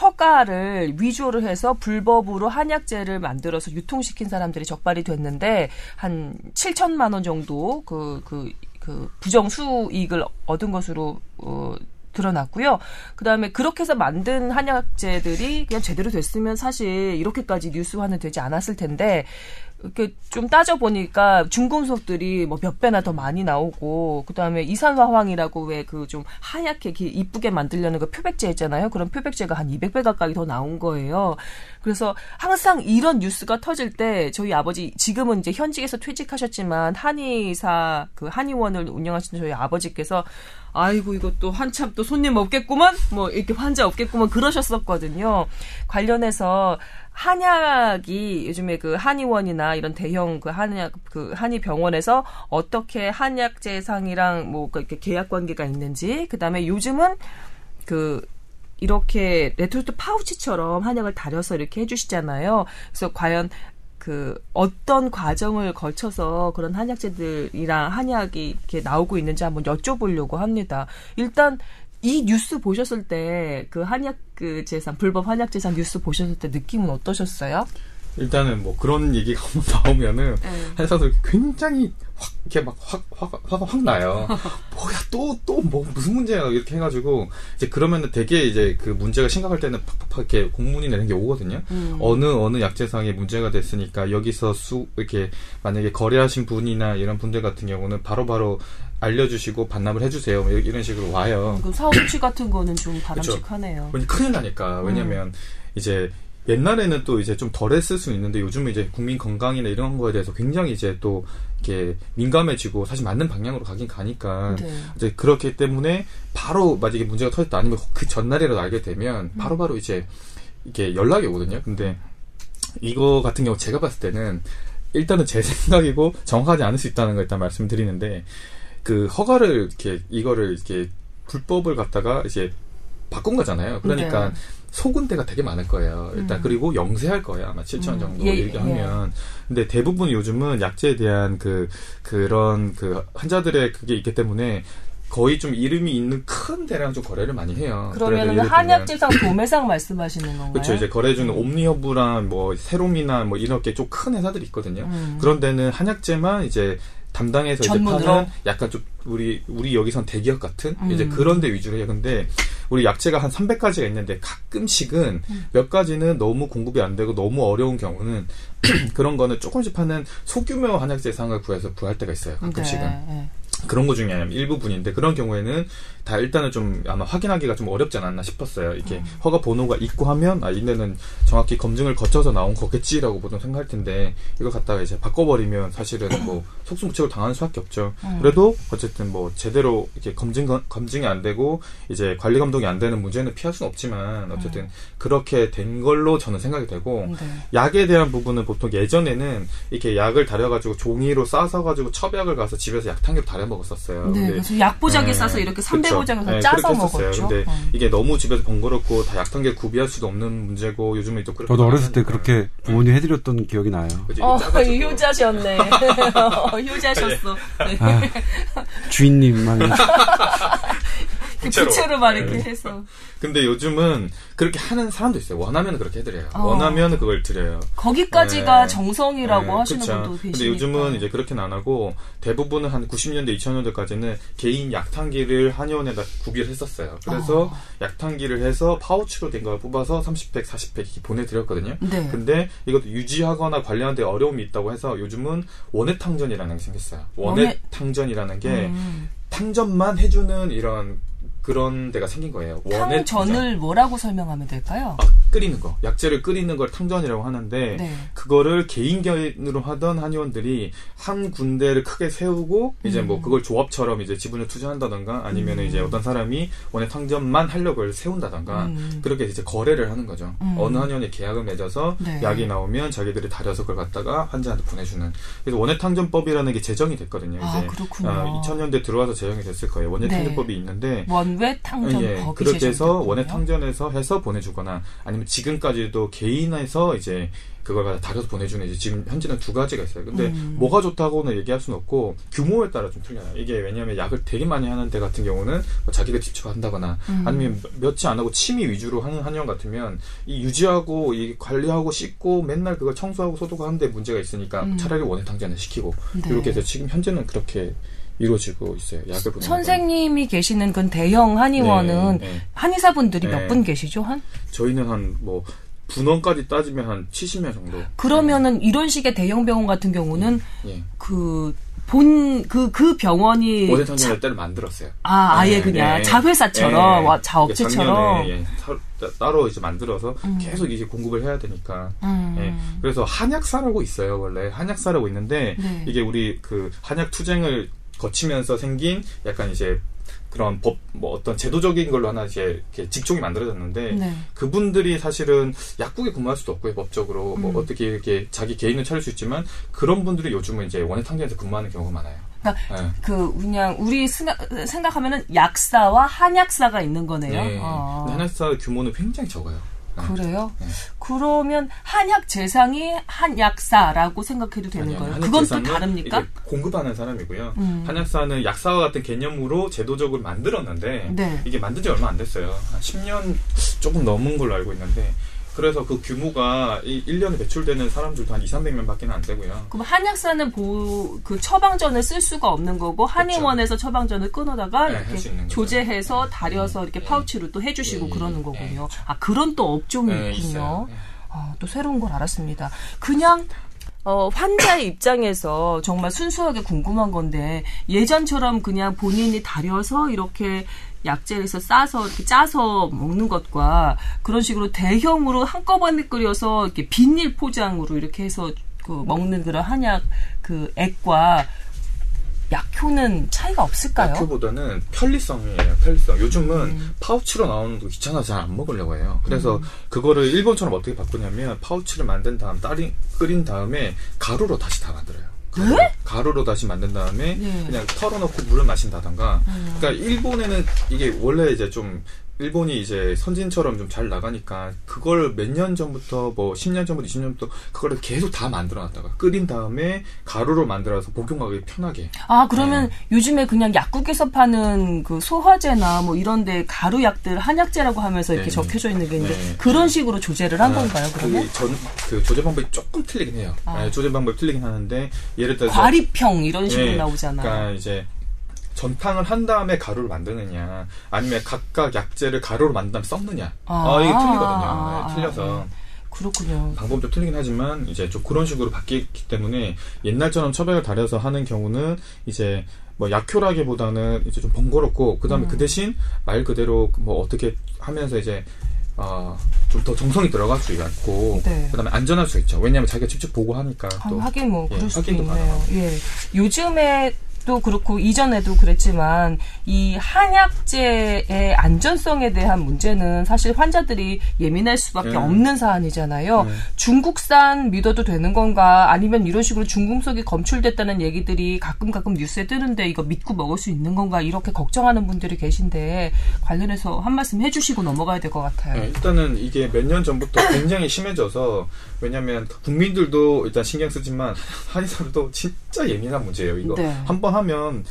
허가를 위조를 해서 불법으로 한약재를 만들어서 유통시킨 사람들이 적발이 됐는데 한 7천만 원 정도 그, 그, 그 부정 수익을 얻은 것으로 어, 드러났고요. 그다음에 그렇게 해서 만든 한약재들이 그냥 제대로 됐으면 사실 이렇게까지 뉴스화는 되지 않았을 텐데 이렇게 좀 따져 보니까 중금속들이 뭐 몇 배나 더 많이 나오고 그다음에 이산화황이라고 왜 그 좀 하얗게 기- 이쁘게 만들려는 그 표백제 있잖아요. 그런 표백제가 한 200배 가까이 더 나온 거예요. 그래서 항상 이런 뉴스가 터질 때 저희 아버지 지금은 이제 현직에서 퇴직하셨지만 한의사 그 한의원을 운영하시는 저희 아버지께서 아이고 이것도 한참 또 손님 없겠구만 뭐 이렇게 환자 없겠구만 그러셨었거든요. 관련해서 한약이 요즘에 그 한의원이나 이런 대형 그 한약 그 한의 병원에서 어떻게 한약재상이랑 뭐 이렇게 계약 관계가 있는지 그다음에 요즘은 그 이렇게 레토르트 파우치처럼 한약을 다려서 이렇게 해주시잖아요. 그래서 과연 그 어떤 과정을 거쳐서 그런 한약재들이랑 한약이 이렇게 나오고 있는지 한번 여쭤보려고 합니다. 일단 이 뉴스 보셨을 때 그 한약 그 재산 불법 한약 재산 뉴스 보셨을 때 느낌은 어떠셨어요? 일단은 뭐 그런 얘기가 [LAUGHS] 한번 나오면은 네. 회사들 굉장히 확 이렇게 막확확 화가 확 나요. [LAUGHS] 뭐야 또 또 뭐 무슨 문제야 이렇게 해가지고 이제 그러면은 되게 이제 그 문제가 심각할 때는 팍팍팍 이렇게 공문이 내는 게 오거든요. 음. 어느 어느 약재상에 문제가 됐으니까 여기서 수 이렇게 만약에 거래하신 분이나 이런 분들 같은 경우는 바로바로 알려주시고 반납을 해주세요. 뭐 이런 식으로 와요. 그 사업치 같은 거는 좀 바람직하네요. 왜냐 큰일 나니까 왜냐면 이제 옛날에는 또 이제 좀 덜했을 수 있는데 요즘은 이제 국민 건강이나 이런 거에 대해서 굉장히 이제 또 이렇게 민감해지고 사실 맞는 방향으로 가긴 가니까 네. 이제 그렇기 때문에 바로 만약에 문제가 터졌다 아니면 그 전날이라도 알게 되면 바로바로 이제 이게 연락이 오거든요. 근데 이거 같은 경우 제가 봤을 때는 일단은 제 [LAUGHS] 생각이고 정확하지 않을 수 있다는 걸 일단 말씀드리는데 그 허가를 이렇게 이거를 이렇게 불법을 갖다가 이제 바꾼 거잖아요. 그러니까 네. 속은 데가 되게 많을 거예요. 일단 음. 그리고 영세할 거예요. 아마 7천 음. 정도 예, 예. 하면. 근데 대부분 요즘은 약제에 대한 그 그런 그 환자들의 그게 있기 때문에 거의 좀 이름이 있는 큰 데랑 좀 거래를 많이 해요. 들면 한약재상 도매상 말씀하시는 건가요? 그렇죠. 이제 거래해주는 옴니허브랑 뭐 세롬이나 뭐 이렇게 좀 큰 회사들이 있거든요. 음. 그런 데는 한약재만 이제 담당해서 이제? 파는 약간 좀 우리 우리 여기선 대기업 같은 음. 이제 그런 데 위주로 해요. 근데 우리 약재가 한 300가지가 있는데 가끔씩은 음. 몇 가지는 너무 공급이 안 되고 너무 어려운 경우는 [CLEARS THROAT] 그런 거는 조금씩 파는 소규모 한약재 상을 구해서 구할 때가 있어요. 가끔씩은. 네. 그런 거 중에 일부분인데 그런 경우에는 다 일단은 좀 아마 확인하기가 좀 어렵지 않았나 싶었어요. 이게 허가 번호가 있고 하면 아 이내는 정확히 검증을 거쳐서 나온 거겠지라고 보통 생각할 텐데 이걸 갖다가 이제 바꿔버리면 사실은 뭐 속수무책으로 당하는 수밖에 없죠. 그래도 어쨌든 뭐 제대로 이렇게 검증 검증이 안 되고 이제 관리 감독이 안 되는 문제는 피할 수는 없지만 어쨌든 그렇게 된 걸로 저는 생각이 되고 네. 약에 대한 부분은 보통 예전에는 이렇게 약을 다려가지고 종이로 싸서 가지고 첩약을 가서 집에서 약탕기로 다려 먹었었어요. 네, 근데 그래서 약보자기 네, 싸서 이렇게 그쵸. 삼배보장해서 네, 짜서. 먹었죠. 근데 어. 이게 너무 집에서 번거롭고 다 약탕기를 구비할 수도 없는 문제고 요즘에 또 그렇게 저도 어렸을 때. 그렇게 부모님 해드렸던 기억이 나요. 그치, 어. [LAUGHS] 효자셨네. 어, [LAUGHS] [LAUGHS] 효자셨어. 네. 아, 주인님만 그 부채로. 부채로 막 이렇게 네. 해서. 근데 요즘은 그렇게 하는 사람도 있어요. 원하면 그렇게 해드려요. 어. 원하면 그걸 드려요. 거기까지가 네. 정성이라고 네, 하시는 그쵸. 분도 계시니까. 근데 요즘은 이제 그렇게는 안 하고 대부분은 한 90년대, 2000년대까지는 개인 약탕기를 한의원에다 구비를 했었어요. 그래서 어. 약탕기를 해서 파우치로 된 걸 뽑아서 30팩, 40팩 이렇게 보내드렸거든요. 네. 근데 이것도 유지하거나 관리하는데 어려움이 있다고 해서 요즘은 원액탕전이라는 게 생겼어요. 원액- 원액탕전이라는 게 음. 탕전만 해주는 이런 그런 데가 생긴 거예요. 원액탕전. 탕전을 뭐라고 설명하면 될까요? 아, 끓이는 거. 약재를 끓이는 걸 탕전이라고 하는데 네. 그거를 개인견으로 하던 한의원들이 한 군데를 크게 세우고 이제 음. 뭐 그걸 조합처럼 이제 지분을 투자한다던가 아니면 은 이제 어떤 사람이 원액 탕전만 하려고 세운다던가 음. 그렇게 이제 거래를 하는 거죠. 음. 어느 한의원에 계약을 맺어서 네. 약이 나오면 자기들이 다려서 그걸 갖다가 환자한테 보내주는. 그래서 원액 탕전법이라는 게 제정이 됐거든요. 아, 이제 그렇군요. 2000년대 들어와서 제정이 됐을 거예요. 원액 네. 탕전법이 있는데 원외 탕전 예, 법이 그렇게 해서 제정됐군요. 원액 탕전에서 해서 보내주거나 아니면 지금까지도 개인에서 이제 그걸 갖다 다려서 보내주는 이제 지금 현재는 두 가지가 있어요. 근데 음. 뭐가 좋다고는 얘기할 수는 없고 규모에 따라 좀 틀려요. 이게 왜냐하면 약을 되게 많이 하는 데 같은 경우는 뭐 자기가 직접 한다거나 음. 아니면 몇치 안 하고 취미 위주로 하는 한의원 같으면 이 유지하고 이 관리하고 씻고 맨날 그걸 청소하고 소독하는데 문제가 있으니까 음. 차라리 원액 탕전을 시키고 네. 이렇게 해서 지금 현재는 그렇게 이루어지고 있어요. 약을 선생님이 계시는 그 대형 한의원은 네, 네. 한의사분들이 네. 몇분 계시죠? 한? 저희는 한뭐 분원까지 따지면 한 70명 정도. 그러면은 이런 식의 대형 병원 같은 경우는 예. 그본 그 그 병원이 탕전을 때를 만들었어요. 아 아예 네, 그냥 네. 자회사처럼 예. 와, 자업체처럼 작년에, 예, 사- 따- 따로 이제 만들어서 음. 계속 이제 공급을 해야 되니까. 음. 예. 그래서 한약사라고 있어요, 원래. 한약사라고 있는데, 네. 이게 우리 그 한약 투쟁을 거치면서 생긴 약간 이제 그런 법, 뭐 어떤 제도적인 걸로 하나 이제 이렇게 직종이 만들어졌는데, 네. 그분들이 사실은 약국에 근무할 수도 없고요, 법적으로. 뭐 음. 어떻게 이렇게 자기 개인을 차릴 수 있지만, 그런 분들이 요즘은 이제 원예 탕전에서 근무하는 경우가 많아요. 그러니까 예. 그 그냥 우리 생각, 생각하면은 약사와 한약사가 있는 거네요. 네. 아. 한약사 규모는 굉장히 적어요. 네. 그래요? 네. 그러면 한약 재상이 한약사라고 생각해도 되는 아니요, 거예요? 그건 또 다릅니까? 공급하는 사람이고요. 음. 한약사는 약사와 같은 개념으로 제도적으로 만들었는데 네. 이게 만든 지 얼마 안 됐어요. 한 10년 조금 넘은 걸로 알고 있는데 그래서 그 규모가 이 1년에 배출되는 사람들도 한 2, 300명 밖에 안 되고요. 그럼 한약사는 보, 그 처방전을 쓸 수가 없는 거고 한의원에서 처방전을 끊어다가 네, 이렇게 거죠. 조제해서 다려서 이렇게 네. 파우치로 또 해주시고 네, 그러는 네, 거군요. 그렇죠. 아 그런 또 업종이 네, 있군요. 네. 아, 또 새로운 걸 알았습니다. 그냥 어, 환자의 입장에서 정말 순수하게 궁금한 건데 예전처럼 그냥 본인이 다려서 이렇게 약재를 해서 싸서 이렇게 짜서 먹는 것과 그런 식으로 대형으로 한꺼번에 끓여서 이렇게 비닐 포장으로 이렇게 해서 그 먹는 그런 한약 그 액과 약효는 차이가 없을까요? 약효보다는 편리성이에요. 편리성. 요즘은 파우치로 나오는 거 귀찮아 잘 안 먹으려고 해요. 그래서 그거를 일본처럼 어떻게 바꾸냐면 파우치를 만든 다음 따리 끓인 다음에 가루로 다시 다 만들어요. 가루, 가루로 다시 만든 다음에 네. 그냥 털어놓고 물을 마신다던가. 그러니까 일본에는 이게 원래 이제 좀 일본이 이제 선진처럼 좀 잘 나가니까 그걸 몇 년 전부터 뭐 10년 전부터 20년 전부터 그거를 계속 다 만들어 놨다가 끓인 다음에 가루로 만들어서 복용하기 편하게 아, 그러면 요즘에 그냥 약국에서 파는 그 소화제나 뭐 이런 데 가루 약들 한약재라고 하면서 이렇게 네. 적혀져 있는 게 있는데 네. 그런 식으로 조제를 한 건가요, 그러면? 그, 전, 그 조제 방법이 조금 틀리긴 해요. 아. 네, 조제 방법이 틀리긴 하는데 예를 들어서 과리평 이런 식으로 네, 나오잖아요. 그러니까 이제 전탕을 한 다음에 가루를 만드느냐 아니면 각각 약재를 가루로 만든 다음에 썩느냐 아. 어, 이게 틀리거든요. 아, 네, 틀려서 아, 그렇군요. 방법이 좀 틀리긴 하지만 이제 좀 그런 식으로 바뀌기 때문에 옛날처럼 처방을 다려서 하는 경우는 이제 뭐 약효라기보다는 이제 좀 번거롭고 그다음에 음. 그 대신 말 그대로 뭐 어떻게 하면서 이제 어, 좀 더 정성이 들어갈 수 있고 네. 그다음에 안전할 수 있죠. 왜냐하면 자기가 직접 보고 하니까 아, 또 하긴 뭐 예, 그럴 수도 있네요. 예. 요즘에 또 그렇고 이전에도 그랬지만 이 한약재의 안전성에 대한 문제는 사실 환자들이 예민할 수밖에 네. 없는 사안이잖아요. 네. 중국산 믿어도 되는 건가 아니면 이런 식으로 중금속이 검출됐다는 얘기들이 가끔 가끔 뉴스에 뜨는데 이거 믿고 먹을 수 있는 건가 이렇게 걱정하는 분들이 계신데 관련해서 한 말씀 해주시고 넘어가야 될 것 같아요. 네, 일단은 이게 몇 년 전부터 굉장히 심해져서 왜냐하면 국민들도 일단 신경 쓰지만 한의사들도 진짜 예민한 문제예요. 이거 네. 한번 하면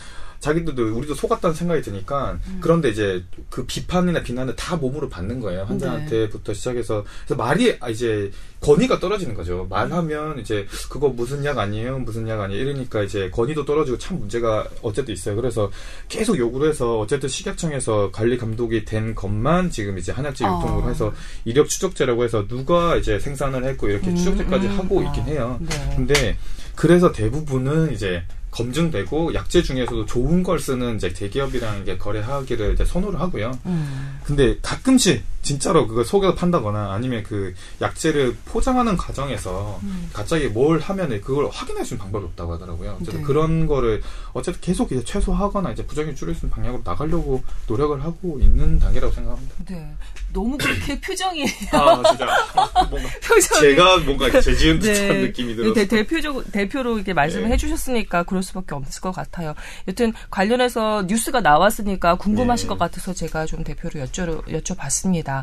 자기들도 우리도 속았다는 생각이 드니까 음. 그런데 이제 그 비판이나 비난을 다 몸으로 받는 거예요 네. 환자한테부터 시작해서 그래서 말이 아, 이제 권위가 떨어지는 거죠 말하면 이제 그거 무슨 약 아니에요 무슨 약 아니에요 이러니까 이제 권위도 떨어지고 참 문제가 어쨌든 있어요 그래서 계속 요구를 해서 어쨌든 식약청에서 관리 감독이 된 것만 지금 이제 한약재 아. 유통으로 해서 이력 추적제라고 해서 누가 이제 생산을 했고 이렇게 음, 추적제까지 음, 하고 아, 있긴 해요 네. 근데 그래서 대부분은 이제 검증되고 약재 중에서도 좋은 걸 쓰는 이제 대기업이랑 이게 거래하기를 이제 선호를 하고요. 음. 근데 가끔씩 진짜로 그걸 속여서 판다거나 아니면 그 약재를 포장하는 과정에서 음. 갑자기 뭘 하면은 그걸 확인할 수 있는 방법이 없다고 하더라고요. 어쨌든 네. 그런 거를 어쨌든 계속 이제 최소화하거나 이제 부작용 줄일 수 있는 방향으로 나가려고 노력을 하고 있는 단계라고 생각합니다. 네. 너무 그렇게 [CLEARS THROAT] 표정이 아 진짜 [LAUGHS] 뭔가 표정이 제가 뭔가 재지은 듯한 네. 느낌이 들어서 대, 대표적, 대표로 이렇게 말씀을 네. 해주셨으니까 그럴 수밖에 없을 것 같아요. 여튼 관련해서 뉴스가 나왔으니까 궁금하실 네. 것 같아서 제가 좀 대표로 여쭤, 여쭤봤습니다.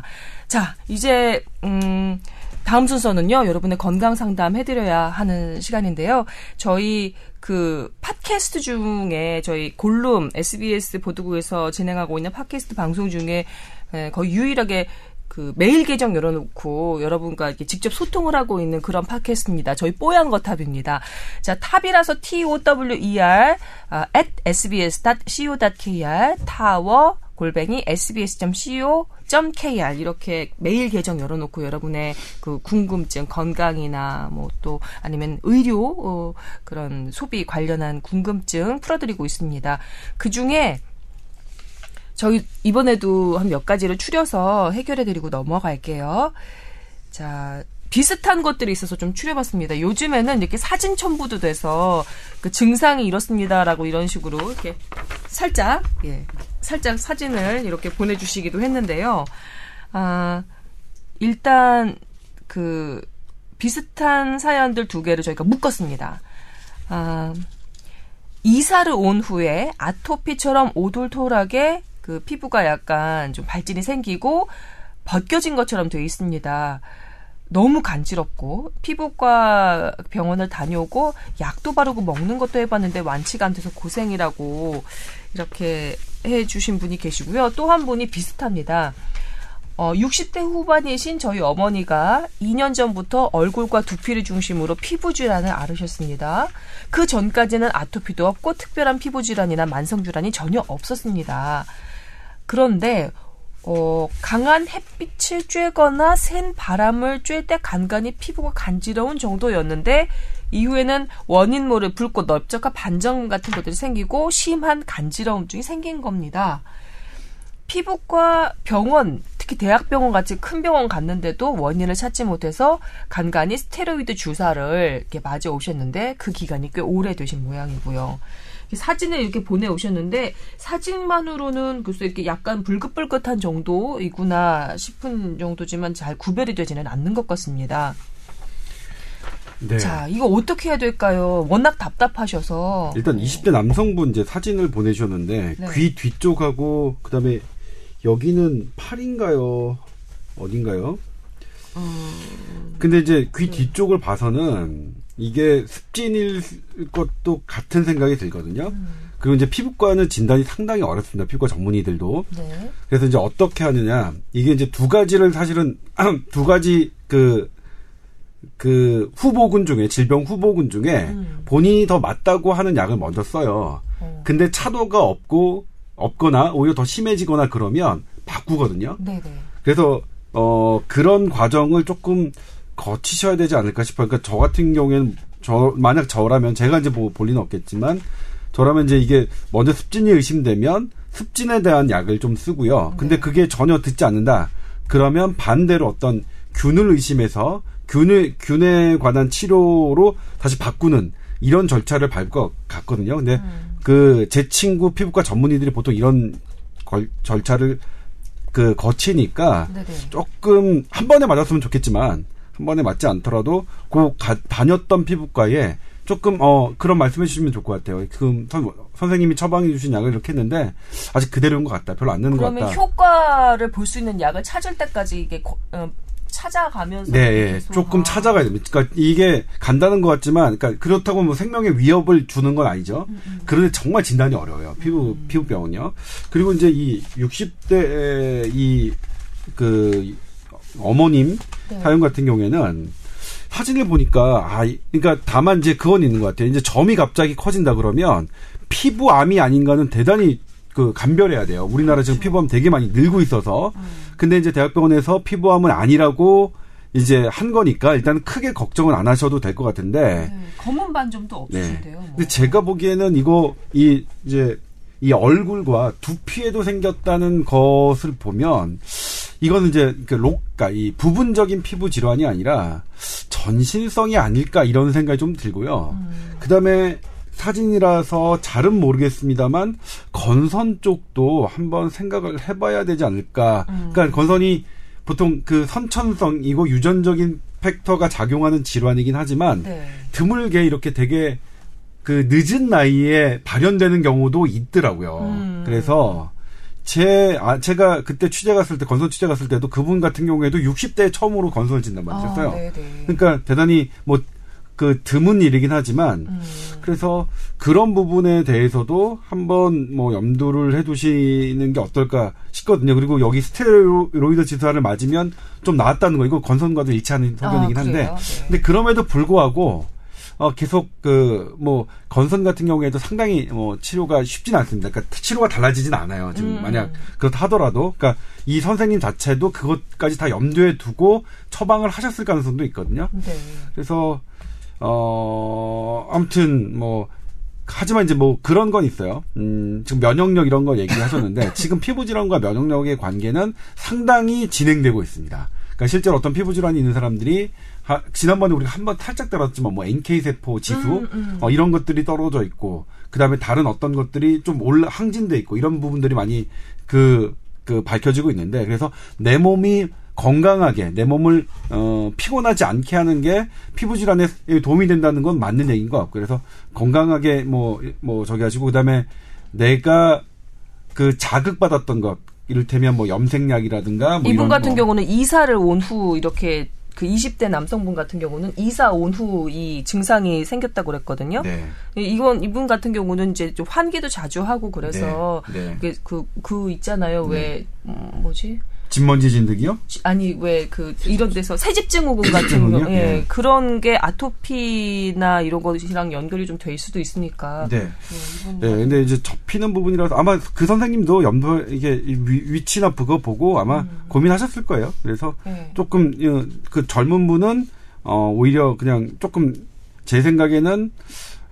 자, 이제, 음, 다음 순서는요, 여러분의 건강 상담 해드려야 하는 시간인데요. 저희 그 팟캐스트 중에 저희 골룸 SBS 보도국에서 진행하고 있는 팟캐스트 방송 중에 에, 거의 유일하게 그 메일 계정 열어놓고 여러분과 이렇게 직접 소통을 하고 있는 그런 팟캐스트입니다. 저희 뽀얀거탑입니다. 자, 탑이라서 T-O-W-E-R, 아, at sbs.co.kr, 타워, 골뱅이 sbs.co.kr 이렇게 메일 계정 열어놓고 여러분의 그 궁금증 건강이나 뭐 또 아니면 의료 어, 그런 소비 관련한 궁금증 풀어드리고 있습니다. 그 중에 저희 이번에도 한 몇 가지를 추려서 해결해드리고 넘어갈게요. 자, 비슷한 것들이 있어서 좀 추려봤습니다. 요즘에는 이렇게 사진 첨부도 돼서 그 증상이 이렇습니다라고 이런 식으로 이렇게 살짝, 예, 살짝 사진을 이렇게 보내주시기도 했는데요. 아, 일단 그 비슷한 사연들 두 개를 저희가 묶었습니다. 아, 이사를 온 후에 아토피처럼 오돌토락에 그 피부가 약간 좀 발진이 생기고 벗겨진 것처럼 되어 있습니다. 너무 간지럽고 피부과 병원을 다녀오고 약도 바르고 먹는 것도 해봤는데 완치가 안 돼서 고생이라고 이렇게 해주신 분이 계시고요. 또 한 분이 비슷합니다. 어, 60대 후반이신 저희 어머니가 2년 전부터 얼굴과 두피를 중심으로 피부 질환을 앓으셨습니다. 그 전까지는 아토피도 없고 특별한 피부 질환이나 만성 질환이 전혀 없었습니다. 그런데 어, 강한 햇빛을 쬐거나 센 바람을 쬐 때 간간히 피부가 간지러운 정도였는데 이후에는 원인 모를 붉고 넓적한 반점 같은 것들이 생기고 심한 간지러움증이 생긴 겁니다. 피부과 병원, 특히 대학병원 같이 큰 병원 갔는데도 원인을 찾지 못해서 간간히 스테로이드 주사를 이렇게 맞아 오셨는데 그 기간이 꽤 오래되신 모양이고요. 사진을 이렇게 보내 오셨는데 사진만으로는 글쎄 이렇게 약간 불긋불긋한 정도이구나 싶은 정도지만 잘 구별이 되지는 않는 것 같습니다. 네. 자, 이거 어떻게 해야 될까요? 워낙 답답하셔서. 일단 20대 남성분 이제 사진을 보내주셨는데 네. 귀 뒤쪽하고 그다음에 여기는 팔인가요? 어딘가요? 음. 근데 이제 귀 네. 뒤쪽을 봐서는 이게 습진일 것도 같은 생각이 들거든요. 음. 그리고 이제 피부과는 진단이 상당히 어렵습니다. 피부과 전문의들도. 네. 그래서 이제 어떻게 하느냐. 이게 이제 두 가지를 사실은 [CLEARS THROAT] 두 가지 그, 그 후보군 중에, 질병 후보군 중에 음. 본인이 더 맞다고 하는 약을 먼저 써요. 어. 근데 차도가 없고, 없거나 오히려 더 심해지거나 그러면 바꾸거든요. 네네. 그래서, 어, 그런 과정을 조금 거치셔야 되지 않을까 싶어요. 그러니까 저 같은 경우에는 저, 만약 저라면 제가 이제 뭐 볼 리는 없겠지만 저라면 이제 이게 먼저 습진이 의심되면 습진에 대한 약을 좀 쓰고요. 근데 네. 그게 전혀 듣지 않는다. 그러면 반대로 어떤 균을 의심해서 균을 균에 관한 치료로 다시 바꾸는 이런 절차를 밟을 것 같거든요. 근데 음. 그제 친구 피부과 전문의들이 보통 이런 걸- 절차를 그 거치니까 네네. 조금 한 번에 맞았으면 좋겠지만 한 번에 맞지 않더라도 그 가- 다녔던 피부과에 조금 어 그런 말씀해 주시면 좋을 것 같아요. 그 선, 선생님이 처방해 주신 약을 이렇게 했는데 아직 그대로인 것 같다. 별로 안 느는 것 그러면 같다. 효과를 볼 수 있는 약을 찾을 때까지 이게 거- 어, 찾아가면서 네, 예. 조금 아. 찾아가야 됩니다. 그러니까 이게 간다는 것 같지만, 그러니까 그렇다고 뭐 생명의 위협을 주는 건 아니죠. 음, 그런데 정말 진단이 어려워요. 피부 피부병은요. 그리고 이제 이 60대 이그 어머님 네. 사연 같은 경우에는 사진을 보니까 아, 이- 그러니까 다만 이제 그건 있는 것 같아요. 이제 점이 갑자기 커진다 그러면 피부암이 아닌가는 대단히 그 감별해야 돼요. 우리나라 그렇죠. 지금 피부암 되게 많이 늘고 있어서 음. 근데 이제 대학병원에서 피부암은 아니라고 이제 한 거니까 일단 크게 걱정은 안 하셔도 될 것 같은데 네, 검은 반점도 네. 없으신데요. 뭐. 근데 제가 보기에는 이거 이 이제 이 얼굴과 두피에도 생겼다는 것을 보면 이거는 이제 그 록가 이 부분적인 피부 질환이 아니라 전신성이 아닐까 이런 생각이 좀 들고요. 음. 그다음에 사진이라서 잘은 모르겠습니다만 건선 쪽도 한번 생각을 해봐야 되지 않을까. 음. 그러니까 건선이 보통 그 선천성이고 유전적인 팩터가 작용하는 질환이긴 하지만 네. 드물게 이렇게 되게 그 늦은 나이에 발현되는 경우도 있더라고요. 음. 그래서 제, 아, 제가 그때 취재 갔을 때, 건선 취재 갔을 때도 그분 같은 경우에도 60대에 처음으로 건선을 진단 받으셨어요. 아. 그러니까 대단히 뭐, 그 드문 일이긴 하지만, 음. 그래서 그런 부분에 대해서도 한번 뭐 염두를 해 두시는 게 어떨까 싶거든요. 그리고 여기 스테로이드 주사를 맞으면 좀 나았다는 거, 이거 건선과도 일치하는 소견이긴 아, 한데? 네. 근데 그럼에도 불구하고 어 계속 그 뭐 건선 같은 경우에도 상당히 뭐 치료가 쉽진 않습니다. 그러니까 치료가 달라지진 않아요. 지금 음. 만약 그렇다 하더라도 그러니까 이 선생님 자체도 그것까지 다 염두에 두고 처방을 하셨을 가능성도 있거든요. 네. 그래서 어 아무튼 뭐 하지만 이제 뭐 그런 건 있어요. 음, 지금 면역력 이런 거 얘기하셨는데 [LAUGHS] 지금 피부 질환과 면역력의 관계는 상당히 진행되고 있습니다. 그러니까 실제로 어떤 피부 질환이 있는 사람들이 하- 지난번에 우리가 한 번 살짝 다뤘지만 뭐 NK 세포 지수 음, 음. 어, 이런 것들이 떨어져 있고 그다음에 다른 어떤 것들이 좀 올라 항진돼 있고 이런 부분들이 많이 그, 그 밝혀지고 있는데 그래서 내 몸이 건강하게 내 몸을 어, 피곤하지 않게 하는 게 피부 질환에 도움이 된다는 건 맞는 얘기인 것 같고 그래서 건강하게 뭐뭐 저기 하시고 그다음에 내가 그 자극 받았던 것 이를테면 뭐 염색약이라든가 뭐 이분 같은 뭐 경우는 이사를 온 후 이렇게 그 20대 남성분 같은 경우는 이사 온 후 이 증상이 생겼다고 그랬거든요. 네. 이건 이분 같은 경우는 이제 좀 환기도 자주 하고 그래서 네, 네. 그, 그, 그 있잖아요. 왜, 음, 뭐지? 진먼지 진드기요? 지- 아니, 왜 그, 이런 데서 새집증후군 같은? 거, 예. 네. 그런 게 아토피나 이런 것이랑 연결이 좀 될 수도 있으니까. 네. 예, 이분 네, 근데 이제 접히는 부분이라서 아마 그 선생님도 염도 이게 위, 치나 그거 보고 아마 고민하셨을 거예요. 그래서 네. 조금 어, 그 젊은 분은 어 오히려 그냥 조금 제 생각에는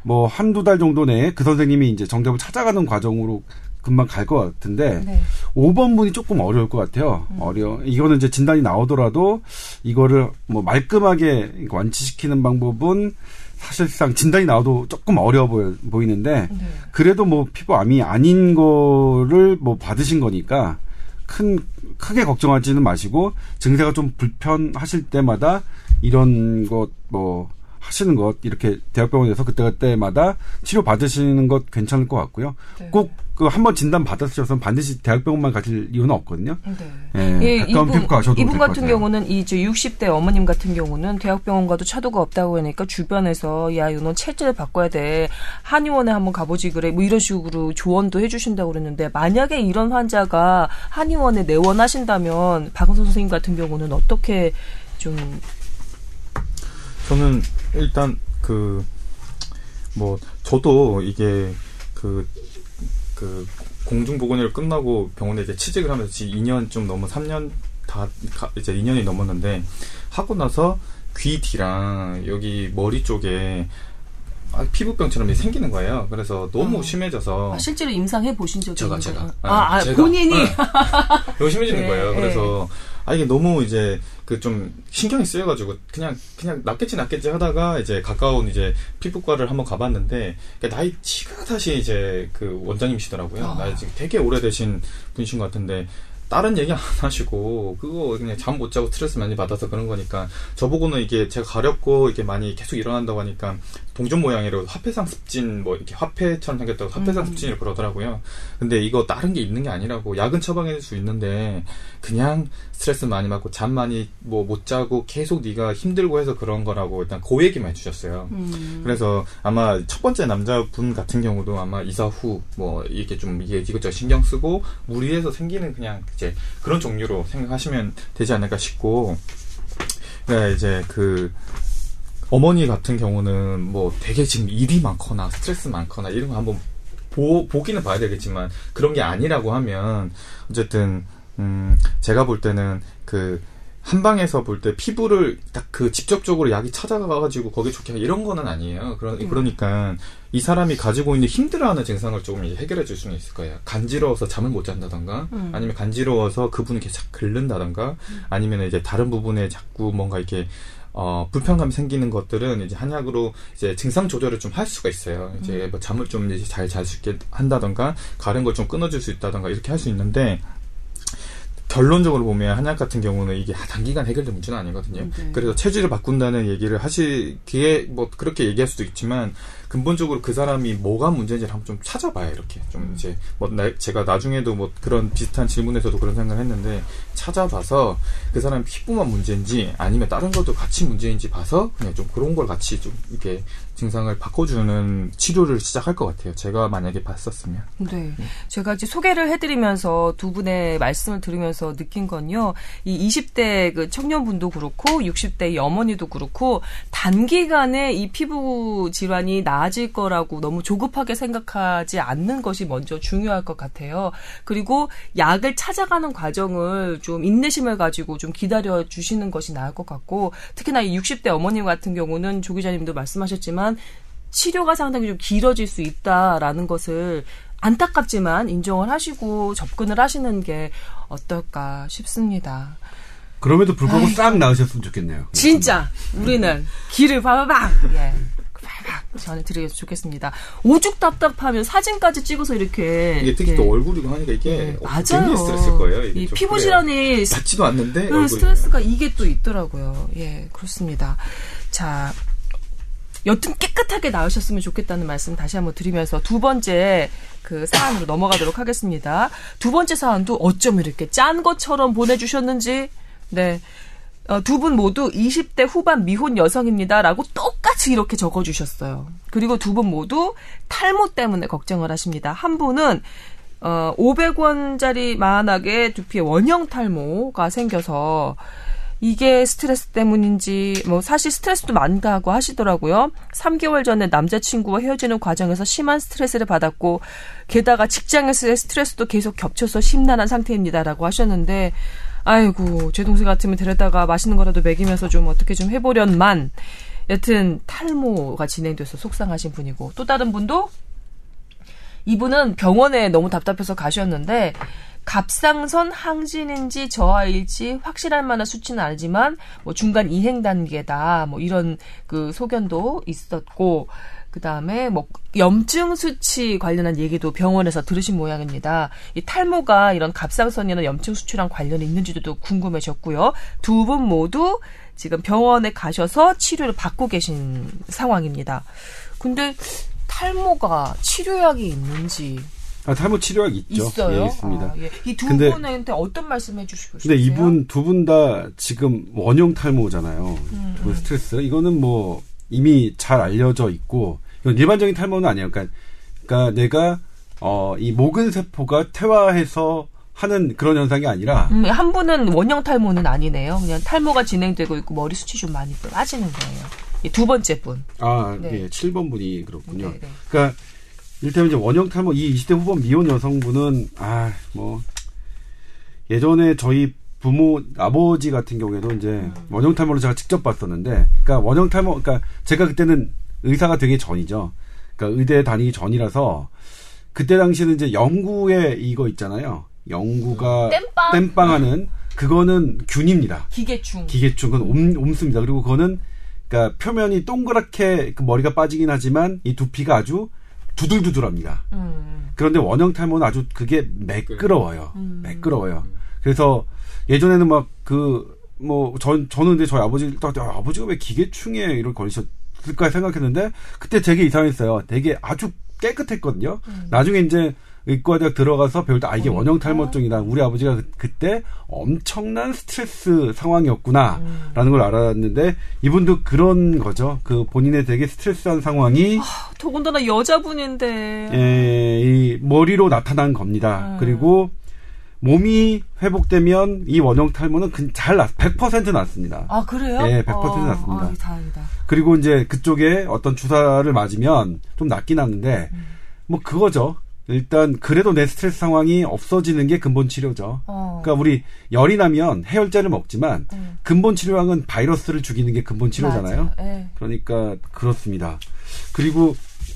뭐 한두 달 정도 내에 그 선생님이 이제 정답을 찾아가는 과정으로 금방 갈 것 같은데 네. 5번 분이 조금 어려울 것 같아요. 어려. 이거는 이제 진단이 나오더라도 이거를 뭐 말끔하게 완치시키는 방법은 사실상 진단이 나와도 조금 어려워 보여, 보이 는데 네. 그래도 뭐 피부암이 아닌 거를 뭐 받으신 거니까 큰 크게 걱정하지는 마시고 증세가 좀 불편하실 때마다 이런 것뭐 하시는 것 이렇게 대학병원에서 그때그때마다 치료 받으시는 것 괜찮을 것 같고요. 네. 꼭그 한 번 진단 받으셔서 반드시 대학병원만 가실 이유는 없거든요. 네. 예, 예, 가까운 이분, 피부과 가셔도 이분 같은. 경우는 이제 60대 어머님 같은 경우는 대학병원과도 차도가 없다고 하니까 주변에서 야, 이거 너 체질 바꿔야 돼. 한의원에 한번 가보지 그래. 뭐 이런 식으로 조언도 해주신다고 그랬는데 만약에 이런 환자가 한의원에 내원하신다면 박은선 선생님 같은 경우는 어떻게 좀 저는 일단 그 뭐 저도 이게 그그 공중보건의를 끝나고 병원에 이제 취직을 하면서 지금 2년 좀 넘어 3년 다 가- 이제 2년이 넘었는데 하고 나서 귀 뒤랑 여기 머리 쪽에 아, 피부병처럼 생기는 거예요. 그래서 너무 어. 심해져서 아, 실제로 임상해 보신 적이 제가 있는 제가 거예요? 아, 아, 아, 제가. 본인이 네. [LAUGHS] 너무 심해지는 네, 거예요. 네. 그래서 아 이게 너무 이제 그 좀 신경이 쓰여가지고 그냥 그냥 낫겠지 낫겠지 하다가 이제 가까운 이제 피부과를 한번 가봤는데 그러니까 나이 지긋하시 이제 그 원장님이시더라고요. 아. 나이 지금 되게 오래되신 분이신 것 같은데 다른 얘기 안 하시고 그거 그냥 잠 못 자고 스트레스 많이 받아서 그런 거니까 저보고는 이게 제가 가렵고 이게 많이 계속 일어난다고 하니까 동전 모양으로 화폐상 습진 뭐 이렇게 화폐처럼 생겼다고 화폐상 음. 습진을 그러더라고요. 근데 이거 다른 게 있는 게 아니라고 약은 처방해 줄 수 있는데 그냥 스트레스 많이 받고 잠 많이 뭐 못 자고 계속 네가 힘들고 해서 그런 거라고 일단 그 얘기만 해주셨어요. 음, 그래서 아마 첫 번째 남자분 같은 경우도 아마 이사 후 뭐 이게 좀 이게 이것저것 신경 쓰고 무리해서 생기는 그냥 이제 그런 종류로 생각하시면 되지 않을까 싶고 네 이제 그 어머니 같은 경우는 뭐 되게 지금 일이 많거나 스트레스 많거나 이런 거 한번 보, 보기는 봐야 되겠지만 그런 게 아니라고 하면 어쨌든 음 제가 볼 때는 그 한방에서 볼 때 피부를 딱 그 직접적으로 약이 찾아가가지고 거기 좋게 이런 거는 아니에요. 그러, 그러니까 이 사람이 가지고 있는 힘들어하는 증상을 조금 이제 해결해 줄 수는 있을 거예요. 간지러워서 잠을 못 잔다던가, 음. 아니면 간지러워서 그분이 이렇게 자꾸 긁는다던가, 아니면 이제 다른 부분에 자꾸 뭔가 이렇게 어, 불편감이 생기는 것들은 이제 한약으로 이제 증상 조절을 좀 할 수가 있어요. 이제 뭐 잠을 좀 이제 잘 잘 수 있게 한다던가, 가른 걸 좀 끊어줄 수 있다던가 이렇게 할 수 있는데, 결론적으로 보면 한약 같은 경우는 이게 단기간 해결될 문제는 아니거든요. 네. 그래서 체질을 바꾼다는 얘기를 하시기에 뭐 그렇게 얘기할 수도 있지만 근본적으로 그 사람이 뭐가 문제인지를 한번 좀 찾아봐요. 이렇게 좀 이제 뭐 나- 제가 나중에도 뭐 그런 비슷한 질문에서도 그런 생각을 했는데 찾아봐서 그 사람 피부만 문제인지 아니면 다른 것도 같이 문제인지 봐서 그냥 좀 그런 걸 같이 좀 이렇게 증상을 바꿔주는 치료를 시작할 것 같아요. 제가 만약에 봤었으면. 네. 제가 이제 소개를 해드리면서 두 분의 말씀을 들으면서 느낀 건요. 이 20대 그 청년분도 그렇고 60대 이 어머니도 그렇고 단기간에 이 피부 질환이 나아질 거라고 너무 조급하게 생각하지 않는 것이 먼저 중요할 것 같아요. 그리고 약을 찾아가는 과정을 좀 인내심을 가지고 좀 기다려 주시는 것이 나을 것 같고 특히나 이 60대 어머님 같은 경우는 조 기자님도 말씀하셨지만 치료가 상당히 좀 길어질 수 있다라는 것을 안타깝지만 인정을 하시고 접근을 하시는 게 어떨까 싶습니다. 그럼에도 불구하고 싹 나으셨으면 좋겠네요. 진짜 우리는 길을 봐봐봐. 예. 봐봐. 전해드리면 좋겠습니다. 오죽 답답하면 사진까지 찍어서 이렇게 이게 특히 이렇게 또 얼굴이고 하니까 이게 네, 어, 맞아요. 굉장히 스트레스일 거예요. 이좀 피부. 질환이 낫지도 않는데 그 스트레스가 이게 또 있더라고요. 예, 그렇습니다. 자, 여튼 깨끗하게 나으셨으면 좋겠다는 말씀 다시 한번 드리면서 두 번째 그 사안으로 넘어가도록 하겠습니다. 두 번째 사안도 어쩜 이렇게 짠 것처럼 보내주셨는지, 네. 두분 모두 20대 후반 미혼 여성입니다라고 똑같이 이렇게 적어주셨어요. 그리고 두 분 모두 탈모 때문에 걱정을 하십니다. 한 분은 어, 500원짜리 만하게 두피에 원형 탈모가 생겨서 이게 스트레스 때문인지 뭐 사실 스트레스도 많다고 하시더라고요. 3개월 전에 남자친구와 헤어지는 과정에서 심한 스트레스를 받았고 게다가 직장에서의 스트레스도 계속 겹쳐서 심란한 상태입니다라고 하셨는데 아이고 제 동생 같으면 데려다가 맛있는 거라도 먹이면서 좀 어떻게 좀 해보련만 여튼 탈모가 진행돼서 속상하신 분이고 또 다른 분도 이분은 병원에 너무 답답해서 가셨는데 갑상선 항진인지 저하일지 확실할 만한 수치는 알지만 뭐 중간 이행 단계다 뭐 이런 그 소견도 있었고 그 다음에 뭐 염증 수치 관련한 얘기도 병원에서 들으신 모양입니다. 이 탈모가 이런 갑상선이나 염증 수치랑 관련이 있는지도 궁금해졌고요. 두 분 모두 지금 병원에 가셔서 치료를 받고 계신 상황입니다. 근데 탈모가 치료약이 있는지 아, 탈모 치료약 있죠. 있어요? 예, 있습니다. 아, 예. 이두 분한테 어떤 말씀 해주시고 싶으세요? 근데 이분 두 분 다 지금 원형 탈모잖아요. 음, 그 스트레스 이거는 뭐 이미 잘 알려져 있고 이건 일반적인 탈모는 아니에요. 그러니까, 그러니까 내가 어, 이 모근 세포가 퇴화해서 하는 그런 현상이 아니라 음, 한 분은 원형 탈모는 아니네요. 그냥 탈모가 진행되고 있고 머리 숱이 좀 많이 빠지는 거예요. 이두 번째 분. 아, 네. 예, 7번 분이 그렇군요. 네, 네. 그러니까 일테면 이제 원형 탈모 이 20대 후반 미혼 여성분은 아, 뭐 예전에 저희 부모 아버지 같은 경우에도 이제 음. 원형 탈모를 제가 직접 봤었는데 그러니까 원형 탈모 그러니까 제가 그때는 의사가 되기 전이죠. 그러니까 의대 다니기 전이라서 그때 당시에는 이제 영구에 이거 있잖아요. 영구가 땜빵? 땜빵하는 그거는 균입니다. 기계충. 기계충 그건 옴, 옴습니다. 그리고 그거는 그러니까 표면이 동그랗게 그 머리가 빠지긴 하지만 이 두피가 아주 두들두들합니다. 음. 그런데 원형 탈모는 아주 그게 매끄러워요. 음. 매끄러워요. 그래서 예전에는 막 그 뭐 전 저는 근데 저희 아버지 딱 야, 아버지가 왜 기계충에 이런 걸리셨을까 생각했는데 그때 되게 이상했어요. 되게 아주 깨끗했거든요. 나중에 이제 의과대학 들어가서 배울 때 아 이게 음. 원형 탈모증이다. 우리 아버지가 그, 때 엄청난 스트레스 상황이었구나라는 음. 걸 알았는데 이분도 그런 거죠. 그 본인의 되게 스트레스한 상황이 더군다나 여자분인데. 에, 이 머리로 나타난 겁니다. 음. 그리고 몸이 회복되면 이 원형 탈모는 그- 잘 낫, 100% 낫습니다. 아 그래요? 예, 100% 어, 낫습니다. 아, 다행이다. 그리고 이제 그쪽에 어떤 주사를 맞으면 좀 낫긴 하는데 음. 뭐 그거죠. 일단 그래도 내 스트레스 상황이 없어지는 게 근본 치료죠. 어. 그러니까 우리 열이 나면 해열제를 먹지만 음. 근본 치료약은 바이러스를 죽이는 게 근본 치료잖아요. 예. 그러니까 그렇습니다. 그리고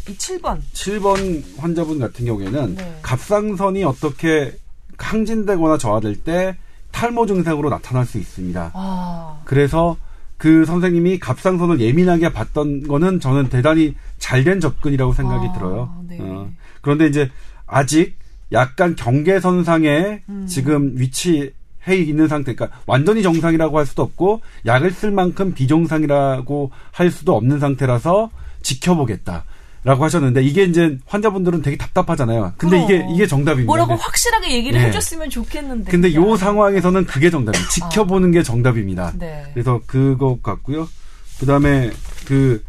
이 7번. 7번 환자분 같은 경우에는 네. 갑상선이 어떻게 항진되거나 저하될 때 탈모 증상으로 나타날 수 있습니다. 아. 그래서 그 선생님이 갑상선을 예민하게 봤던 거는 저는 대단히 잘된 접근이라고 생각이 아, 들어요. 네. 어. 그런데 이제 아직 약간 경계선상에 음. 지금 위치해 있는 상태, 그러니까 완전히 정상이라고 할 수도 없고 약을 쓸 만큼 비정상이라고 할 수도 없는 상태라서 지켜보겠다. 라고 하셨는데 이게 이제 환자분들은 되게 답답하잖아요. 근데 그럼. 이게 이게 정답입니다. 뭐라고 근데- 확실하게 얘기를 예. 해줬으면 좋겠는데. 근데 그냥. 요 상황에서는 그게 정답이에요. 지켜보는 게 정답입니다. 네. 그래서 그거 같고요. 그다음에 그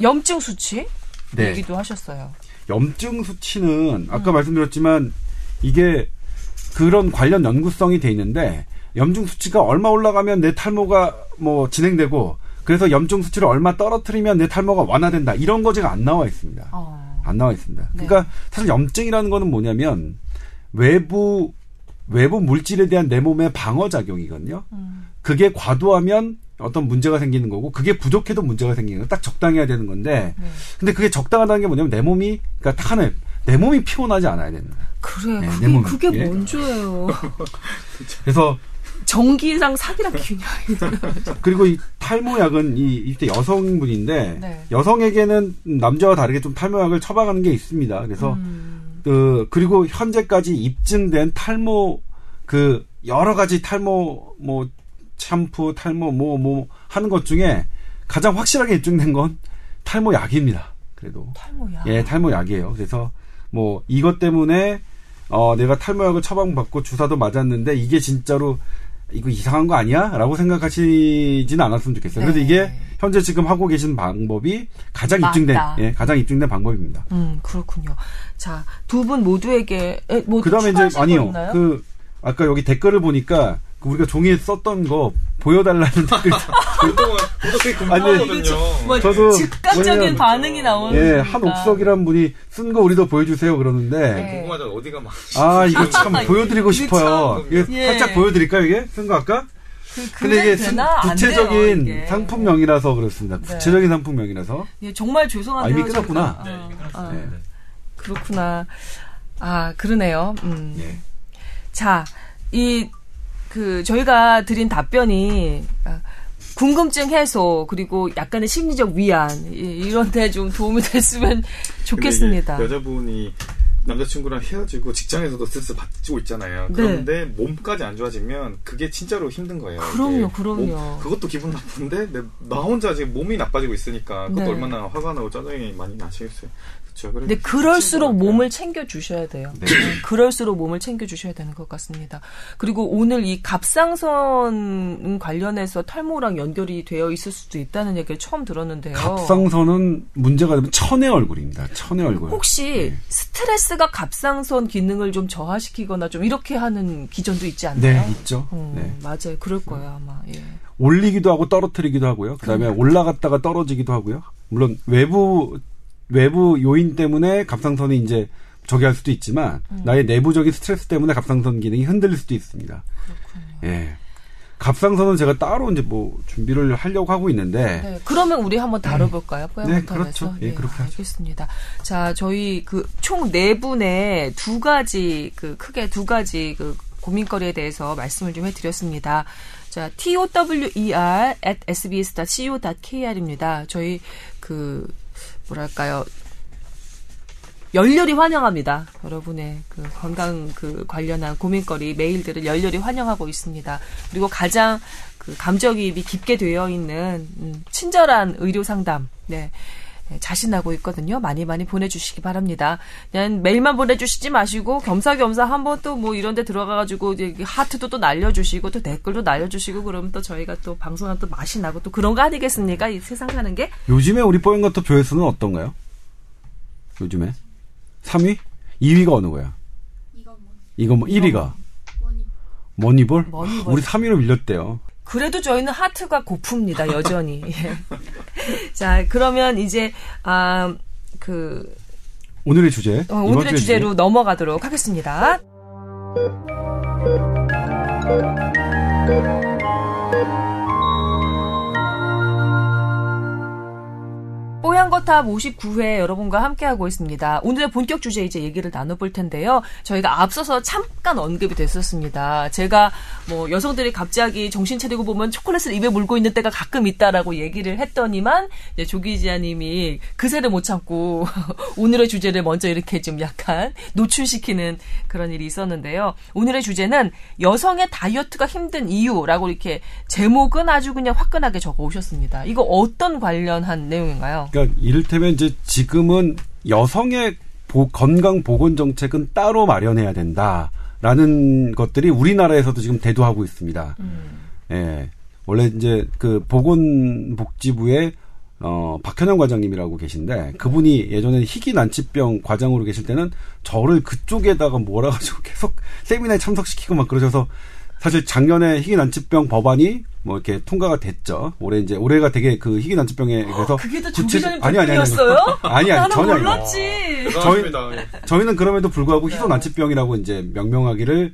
염증 수치 네. 얘기도 하셨어요. 염증 수치는 아까 음. 말씀드렸지만 이게 그런 관련 연구성이 돼 있는데 염증 수치가 얼마 올라가면 내 탈모가 뭐 진행되고 그래서 염증 수치를 얼마 떨어뜨리면 내 탈모가 완화된다 이런 거제가 안 나와 있습니다. 어. 안 나와 있습니다. 네. 그러니까 사실 염증이라는 거는 뭐냐면 외부 외부 물질에 대한 내 몸의 방어 작용이거든요. 음. 그게 과도하면 어떤 문제가 생기는 거고 그게 부족해도 문제가 생기는 거. 딱 적당해야 되는 건데 네. 근데 그게 적당하다는 게 뭐냐면 내 몸이 그러니까 딱 하나예요. 내 몸이 피곤하지 않아야 되는 거예요. 그래. 네, 그게, 내 몸이. 그게 예. 뭔지예요. [LAUGHS] 그래서 전기랑 사기랑 균형이. 그리고 이 탈모약은 이 이때 여성분인데 네. 여성에게는 남자와 다르게 좀 탈모약을 처방하는 게 있습니다. 그래서 음. 그 그리고 현재까지 입증된 탈모 그 여러 가지 탈모 뭐 샴푸 탈모 뭐 뭐 하는 것 중에 가장 확실하게 입증된 건 탈모 약입니다. 그래도 탈모야. 예 탈모 약이에요. 그래서 뭐 이것 때문에 어 내가 탈모약을 처방받고 주사도 맞았는데 이게 진짜로 이거 이상한 거 아니야?라고 생각하시지는 않았으면 좋겠어요. 그래서 네. 이게 현재 지금 하고 계신 방법이 가장 입증된. 예 가장 입증된 방법입니다. 음, 그렇군요. 자, 두 분 모두에게, 에, 뭐, 그 다음에 이제 추가하실 거 아니요. 그 아까 여기 댓글을 보니까 그 우리가 종이에 썼던 거 보여달라는 댓글. 그동안 그렇게 궁금하거든요. 뭐, 저도 즉각적인 반응이 나오는. 예, 거니까. 한옥석이란 분이 쓴 거 우리도 보여주세요 그러는데 네. 궁금하잖아 어디가 막 아 이거 참 보여드리고 싶어요. 참, 이게 예. 살짝 보여드릴까요 이게 쓴 거 아까? 그, 근데 이게 되나? 안 돼요, 구체적인 이게. 상품명이라서 그렇습니다. 네. 구체적인 상품명이라서. 예, 정말 죄송한데요. 아, 이미 끝났구나. 제가. 어, 어. 네. 그렇구나. 아, 그러네요. 음. 예. 자, 이, 그, 저희가 드린 답변이, 아, 궁금증 해소, 그리고 약간의 심리적 위안, 이- 이런 데 좀 도움이 [LAUGHS] 됐으면 좋겠습니다. 여자분이 남자친구랑 헤어지고 직장에서도 스트레스 받고 있잖아요. 네. 그런데 몸까지 안 좋아지면 그게 진짜로 힘든 거예요. 그럼요, 그럼요. 몸- 그것도 기분 나쁜데 내- 나 혼자 지금 몸이 나빠지고 있으니까 그것도 네. 얼마나 화가 나고 짜증이 많이 나시겠어요. 그렇죠. 근데 그럴수록 몸을 챙겨 주셔야 돼요. 네. 그럴수록 몸을 챙겨 주셔야 되는 것 같습니다. 그리고 오늘 이 갑상선 관련해서 탈모랑 연결이 되어 있을 수도 있다는 얘기를 처음 들었는데요. 갑상선은 문제가 되면 천의 얼굴입니다. 천의 얼굴. 혹시 네. 스트레스가 갑상선 기능을 좀 저하시키거나 좀 이렇게 하는 기전도 있지 않나요? 네, 있죠. 음, 네. 맞아요. 그럴 거예요, 아마. 예. 올리기도 하고 떨어뜨리기도 하고요. 그다음에 올라갔다가 떨어지기도 하고요. 물론 외부 외부 요인 때문에 갑상선이 이제 저기 할 수도 있지만 음. 나의 내부적인 스트레스 때문에 갑상선 기능이 흔들릴 수도 있습니다. 예. 갑상선은 제가 따로 이제 뭐 준비를 하려고 하고 있는데 네, 그러면 우리 한번 다뤄볼까요? 네, 뽀얀거탑에서. 그렇죠. 예, 그렇게 하죠. 알겠습니다. 자, 저희 그 총 네 분의 두 가지 그 크게 두 가지 그 고민거리에 대해서 말씀을 좀 해드렸습니다. 자, tower at sbs.co.kr입니다. 저희 그 뭐랄까요? 열렬히 환영합니다. 여러분의 그 건강 그 관련한 고민거리 메일들을 열렬히 환영하고 있습니다. 그리고 가장 그 감정이입이 깊게 되어 있는 음, 친절한 의료 상담, 네. 네, 자신하고 있거든요. 많이 많이 보내주시기 바랍니다. 그냥 메일만 보내주시지 마시고 겸사겸사 한번 또 뭐 이런 데 들어가가지고 하트도 또 날려주시고 또 댓글도 날려주시고 그러면 또 저희가 또 방송한 또 맛이 나고 또 그런 거 아니겠습니까? 이 세상 사는 게. 요즘에 우리 뽀얀 것도 조회수는 어떤가요? 요즘에 3위? 2위가 어느 거야? 이거 뭐뭐 1위가 뭐니 머니볼? 머니볼. 우리 3위로 밀렸대요. 그래도 저희는 하트가 고픕니다, 여전히. 예. [LAUGHS] [LAUGHS] 자, 그러면 이제, 아, 그, 오늘의 주제. 어, 오늘의 주제로 주제. 넘어가도록 하겠습니다. 뽀얀거탑 59회 여러분과 함께하고 있습니다. 오늘의 본격 주제 이제 얘기를 나눠볼 텐데요. 저희가 앞서서 잠깐 언급이 됐었습니다. 제가 뭐 여성들이 갑자기 정신 차리고 보면 초콜릿을 입에 물고 있는 때가 가끔 있다라고 얘기를 했더니만 이제 조기지아님이 그새를 못 참고 [LAUGHS] 오늘의 주제를 먼저 이렇게 좀 약간 노출시키는 그런 일이 있었는데요. 오늘의 주제는 여성의 다이어트가 힘든 이유라고 이렇게 제목은 아주 그냥 화끈하게 적어 오셨습니다. 이거 어떤 관련한 내용인가요? 그러니까 이를테면 이제 지금은 여성의 보- 건강 보건 정책은 따로 마련해야 된다라는 것들이 우리나라에서도 지금 대두하고 있습니다. 예. 원래 이제 그 보건복지부의 어, 박현영 과장님이라고 계신데 그분이 예전에 희귀 난치병 과장으로 계실 때는 저를 그쪽에다가 몰아가지고 [LAUGHS] 계속 세미나에 참석시키고 막 그러셔서 사실 작년에 희귀 난치병 법안이 뭐 이렇게 통과가 됐죠. 올해 이제 올해가 되게 그 희귀 난치병에 대해서 그게 다 구체적- 조기자님 아니, 아니, 아니, 아니. 아니, 아니, 전혀 아니에요. 몰랐지. 대단하십니다. 예. 저희는 그럼에도 불구하고 네. 희소 난치병이라고 이제 명명하기를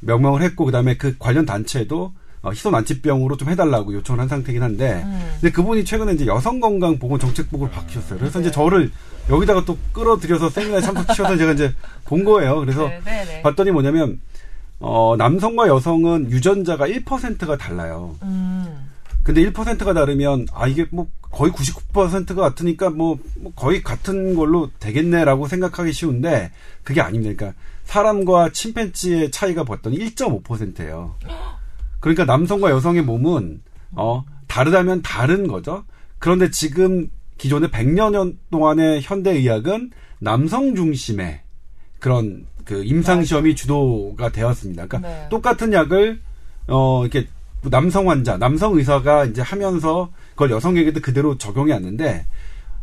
명명을 했고 그다음에 그 관련 단체도 어, 희소 난치병으로 좀 해달라고 요청을 한 상태긴 한데 음. 근데 그분이 최근에 이제 여성건강보건 정책국을 바뀌셨어요. 그래서 네. 이제 저를 여기다가 또 끌어들여서 세미나에 참석시켜서 제가 이제 본 거예요. 그래서 네, 네, 네. 봤더니 뭐냐면 어, 남성과 여성은 유전자가 1%가 달라요. 음. 근데 1%가 다르면 아 이게 뭐 거의 99%가 같으니까 뭐, 뭐 거의 같은 걸로 되겠네라고 생각하기 쉬운데 그게 아닙니다. 그러니까 사람과 침팬지의 차이가 봤더니 1.5%예요. 그러니까 남성과 여성의 몸은 어 다르다면 다른 거죠. 그런데 지금 기존의 100년 동안의 현대 의학은 남성 중심의 그런 그 임상 시험이 주도가 되었습니다. 그러니까 네. 똑같은 약을 어 이렇게 남성 환자, 남성 의사가 이제 하면서 그걸 여성에게도 그대로 적용해 왔는데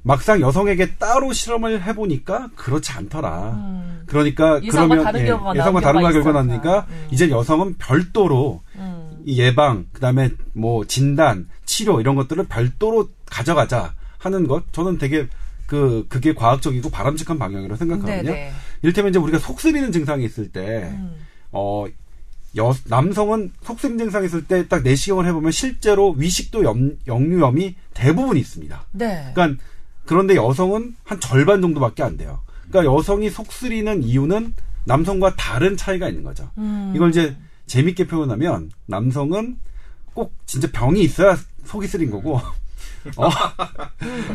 막상 여성에게 따로 실험을 해보니까 그렇지 않더라. 음. 그러니까 예상과 그러면 다른 예, 결과가 예상과 다른 결과가 있었다. 나니까 음. 이제 여성은 별도로 음. 이 예방, 그다음에 뭐 진단, 치료 이런 것들을 별도로 가져가자 하는 것 저는 되게 그 그게 과학적이고 바람직한 방향이라고 생각하거든요. 네네. 이를테면 이제 우리가 속 쓰리는 증상이 있을 때 음. 어, 여, 남성은 속쓰림 증상이 있을 때 딱 내시경을 해보면 실제로 위식도 염, 역류염이 대부분 있습니다. 네. 그러니까 그런데 여성은 한 절반 정도밖에 안 돼요. 그러니까 여성이 속쓰리는 이유는 남성과 다른 차이가 있는 거죠. 음. 이걸 이제 재밌게 표현하면 남성은 꼭 진짜 병이 있어야 속이 쓰린 거고 어,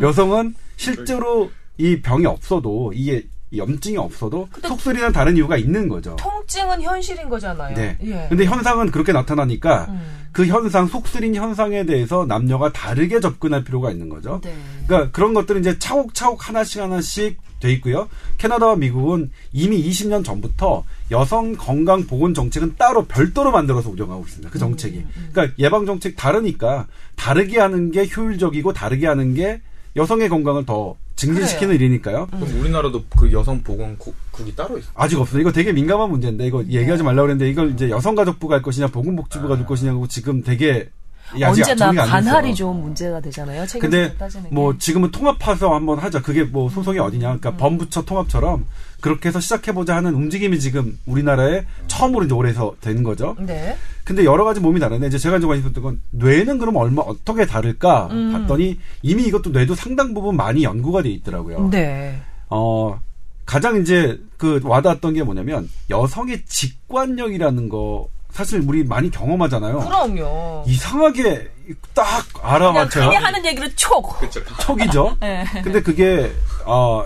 여성은 실제로 이 병이 없어도 이게 염증이 없어도 속쓰리는 다른 이유가 있는 거죠. 통증은 현실인 거잖아요. 네. 예. 근데 현상은 그렇게 나타나니까 음. 그 현상 속쓰린 현상에 대해서 남녀가 다르게 접근할 필요가 있는 거죠. 네. 그러니까 그런 것들은 이제 차곡차곡 하나씩 하나씩 돼 있고요. 캐나다와 미국은 이미 20년 전부터 여성 건강 보건 정책은 따로 별도로 만들어서 운영하고 있습니다. 그 정책이. 그러니까 예방 정책 다르니까 다르게 하는 게 효율적이고 다르게 하는 게 여성의 건강을 더 증진시키는 일이니까요. 그럼 우리나라도 그 여성 보건국이 따로 있어. 아직 없어요. 이거 되게 민감한 문제인데 이거 얘기하지 말라고 그랬는데 이걸 이제 여성가족부가 할 것이냐 보건복지부가 할 것이냐고 지금 되게 언제나 안 됐어요. 관할이 좀 문제가 되잖아요. 근데 따지는 게. 뭐 지금은 통합해서 한번 하자. 그게 뭐 소송이 어디냐. 음. 그러니까 범부처 통합처럼 그렇게 해서 시작해보자 하는 움직임이 지금 우리나라에 처음으로 이제 올해서 된 거죠. 네. 근데 여러 가지 몸이 다른데 이제 제가 이제 관심 있었던 건 뇌는 그럼 얼마 어떻게 다를까 음. 봤더니 이미 이것도 뇌도 상당 부분 많이 연구가 돼 있더라고요. 네. 어 가장 이제 그 와닿았던 게 뭐냐면 여성의 직관력이라는 거 사실 우리 많이 경험하잖아요. 그럼요. 이상하게 딱 그냥 알아맞혀요. 흔히 하는 얘기를 촉. 그렇죠. 척이죠. [LAUGHS] 네. 근데 그게 어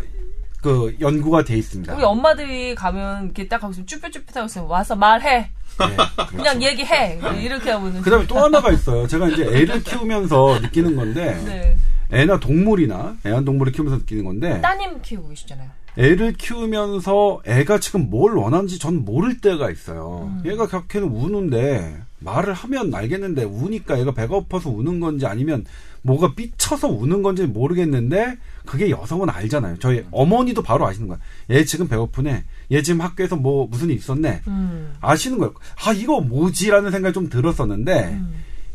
그 연구가 돼 있습니다. 우리 엄마들이 가면 이렇게 딱 하고 있으면 쭈뼛쭈뼛하고 있으면 와서 말해. 네, [LAUGHS] 그냥 얘기해. 이렇게 하면. 그다음에 또 하나가 [LAUGHS] 있어요. 제가 이제 애를 키우면서 느끼는 건데 네. 애나 동물이나 애완동물을 키우면서 느끼는 건데 따님 키우고 계시잖아요. 애를 키우면서 애가 지금 뭘 원하는지 전 모를 때가 있어요. 얘가 그렇게는 우는데 말을 하면 알겠는데 우니까 얘가 배가 고파서 우는 건지 아니면 뭐가 삐쳐서 우는 건지 모르겠는데 그게 여성은 알잖아요. 저희 어머니도 바로 아시는 거야. 얘 지금 배고프네. 얘 지금 학교에서 뭐 무슨 일 있었네. 음. 아시는 거예요. 아 이거 뭐지라는 생각이 좀 들었었는데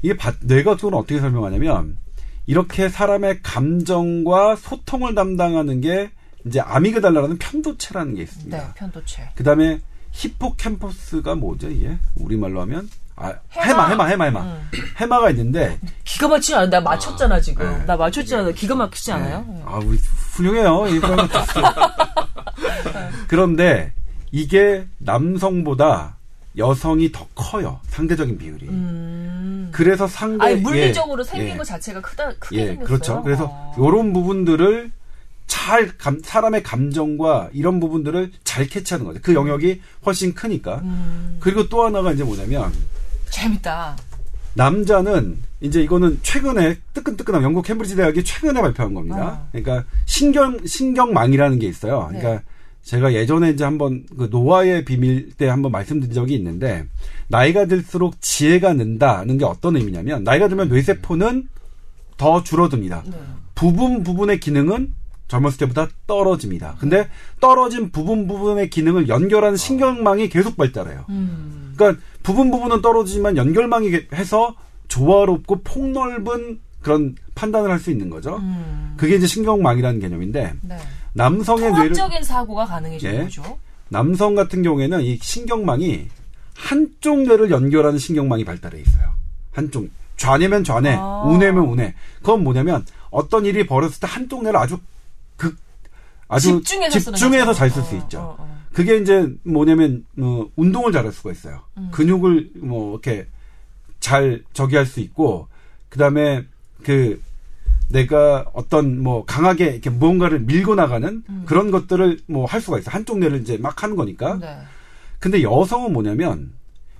이게 바- 뇌과학적으로 어떻게 설명하냐면 이렇게 사람의 감정과 소통을 담당하는 게 이제 amygdala라는 편도체라는 게 있습니다. 네, 편도체. 그다음에 hippocampus가 뭐죠 이게 우리말로 하면 아, 해마. 해마 해마 해마 해마 음. 해마가 있는데 기가 막히지 않아요? 나 맞췄잖아, 지금. 네. 나 맞췄잖아. 기가 막히지 않아요? 네. 아 우리 훌륭해요 [LAUGHS] 그런데 이게 남성보다 여성이 더 커요 상대적인 비율이 음. 그래서 상대 아니, 물리적으로 예, 생긴 예. 것 자체가 크다, 크게 예, 생겼어요. 그렇죠. 그래서 어. 요런 부분들을 잘 감- 사람의 감정과 이런 부분들을 잘 캐치하는 거죠. 그 영역이 훨씬 크니까. 음. 그리고 또 하나가 이제 뭐냐면 재밌다. 남자는 이제 이거는 최근에 뜨끈뜨끈한 영국 캠브리지 대학이 최근에 발표한 겁니다. 어. 그러니까 신경 신경망이라는 게 있어요. 네. 그러니까 제가 예전에 이제 한번 그 노화의 비밀 때 한번 말씀드린 적이 있는데 나이가 들수록 지혜가 는다는 게 어떤 의미냐면 나이가 들면 뇌세포는 더 줄어듭니다. 네. 부분 부분의 기능은 젊었을 때보다 떨어집니다. 근데 떨어진 부분 부분의 기능을 연결하는 신경망이 계속 발달해요. 음. 그러니까 부분 부분은 떨어지지만 연결망이 해서 조화롭고 폭넓은 그런 판단을 할 수 있는 거죠. 음. 그게 이제 신경망이라는 개념인데 네. 남성의 뇌를 통합적인 사고가 가능해지는 예. 거죠. 남성 같은 경우에는 이 신경망이 한쪽 뇌를 연결하는 신경망이 발달해 있어요. 한쪽 좌뇌면 좌뇌, 아. 우뇌면 우뇌. 그건 뭐냐면 어떤 일이 벌어졌을 때 한쪽 뇌를 아주 극 아주 집중해서 집중해서. 잘 쓸수 어, 있죠. 어, 어. 그게 이제 뭐냐면 어, 운동을 잘할 수가 있어요. 음. 근육을 뭐 이렇게 잘 저기 할 수 있고 그다음에 그 내가 어떤 뭐 강하게 이렇게 무언가를 밀고 나가는 그런 것들을 뭐 할 수가 있어. 요 한쪽 뇌를 이제 막 하는 거니까. 네. 근데 여성은 뭐냐면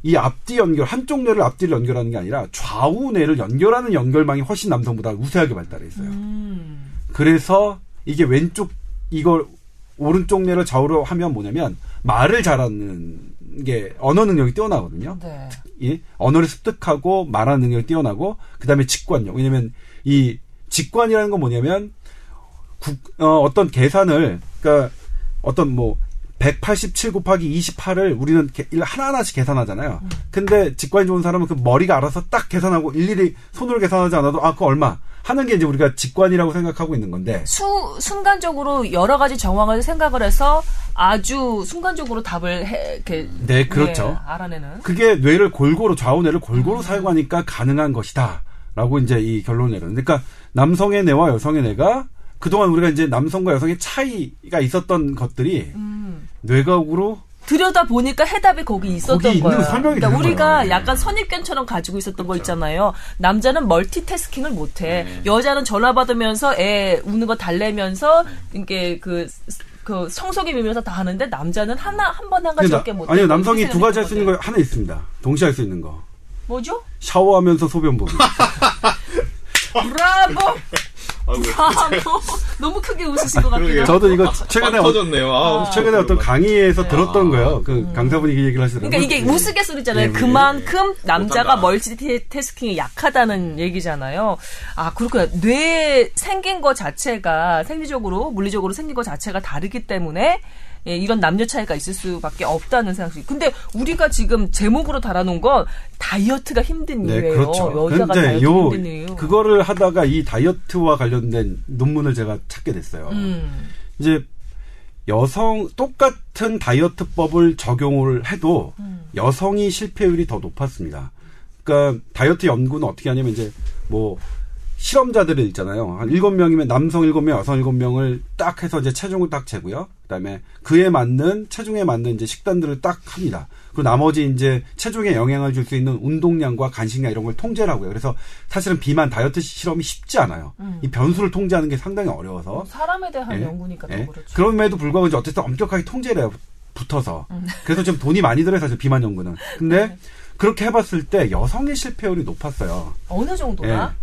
이 앞뒤 연결 한쪽 뇌를 앞뒤를 연결하는 게 아니라 좌우 뇌를 연결하는 연결망이 훨씬 남성보다 우세하게 발달해 있어요. 음. 그래서 이게 왼쪽 이걸 오른쪽 뇌를 좌우로 하면 뭐냐면 말을 잘하는 게 언어 능력이 뛰어나거든요. 네. 예? 언어를 습득하고 말하는 능력이 뛰어나고 그다음에 직관력. 왜냐면 이 직관이라는 건 뭐냐면 국, 어, 떤 계산을 그러니까 어떤 뭐 187 곱하기 28을 우리는 하나하나씩 계산하잖아요. 근데 직관이 좋은 사람은 그 머리가 알아서 딱 계산하고 일일이 손으로 계산하지 않아도 아, 그 얼마 하는 게 이제 우리가 직관이라고 생각하고 있는 건데 수, 순간적으로 여러 가지 정황을 생각을 해서 아주 순간적으로 답을 해, 이렇게. 네, 그렇죠. 네, 알아내는. 그게 뇌를 골고루 좌우 뇌를 골고루 사용하니까 가능한 것이다라고 이제 이 결론을 내려. 그러니까 남성의 뇌와 여성의 뇌가 그동안 우리가 이제 남성과 여성의 차이가 있었던 것들이 음. 뇌과학으로 들여다 보니까 해답이 거기 있었던 거기 거예요. 설명이 그러니까 우리가 거예요. 네. 약간 선입견처럼 가지고 있었던 거 있잖아요. 남자는 멀티태스킹을 못해. 네. 여자는 전화 받으면서 애 우는 거 달래면서 이게 그, 그 성속에 밀면서 다 하는데 남자는 하나 한 번 한 가지밖에. 나- 아니요 남성이 두 가지 할 수 있는 거 하나 있습니다. 동시에 할 수 있는 거. 뭐죠? 샤워하면서 소변 보기. [LAUGHS] 브라보! 브라보! 너무 크게 웃으신 것 같기도 하고. 저도 이거 빡 최근에 어, 터졌네요. 아, 최근에 어떤 강의에서 네. 들었던 거예요. 그 강사분이 그 얘기를 하시더라고요. 그러니까 이게 우스갯소리잖아요. 예, 그만큼 남자가 못한다. 멀티태스킹이 약하다는 얘기잖아요. 아, 그렇구나. 뇌 생긴 거 자체가 생리적으로, 물리적으로 생긴 거 자체가 다르기 때문에 예, 이런 남녀 차이가 있을 수밖에 없다는 생각이. 근데 우리가 지금 제목으로 달아놓은 건 다이어트가 힘든 네, 이유예요. 그렇죠. 여자가 다이어트 요 힘든 이유. 그거를 하다가 이 다이어트와 관련된 논문을 제가 찾게 됐어요. 음, 이제 여성 똑같은 다이어트법을 적용을 해도 음. 여성이 실패율이 더 높았습니다. 그러니까 다이어트 연구는 어떻게 하냐면 이제 뭐 실험자들을 있잖아요. 한 일곱 명이면 남성 일곱 명, 여성 일곱 명을 딱 해서 이제 체중을 딱 재고요. 그다음에 그에 맞는 체중에 맞는 이제 식단들을 딱 합니다. 그리고 나머지 이제 체중에 영향을 줄 수 있는 운동량과 간식량 이런 걸 통제를 하고요. 그래서 사실은 비만 다이어트 실험이 쉽지 않아요. 이 변수를 통제하는 게 상당히 어려워서 사람에 대한 예. 연구니까 더 예. 그렇죠. 그럼에도 불구하고 이제 어쨌든 엄격하게 통제를 해요. 붙어서. 음. 그래서 좀 돈이 많이 들어요, 사실 비만 연구는. 근데 네. 그렇게 해봤을 때 여성의 실패율이 높았어요. 어느 정도나?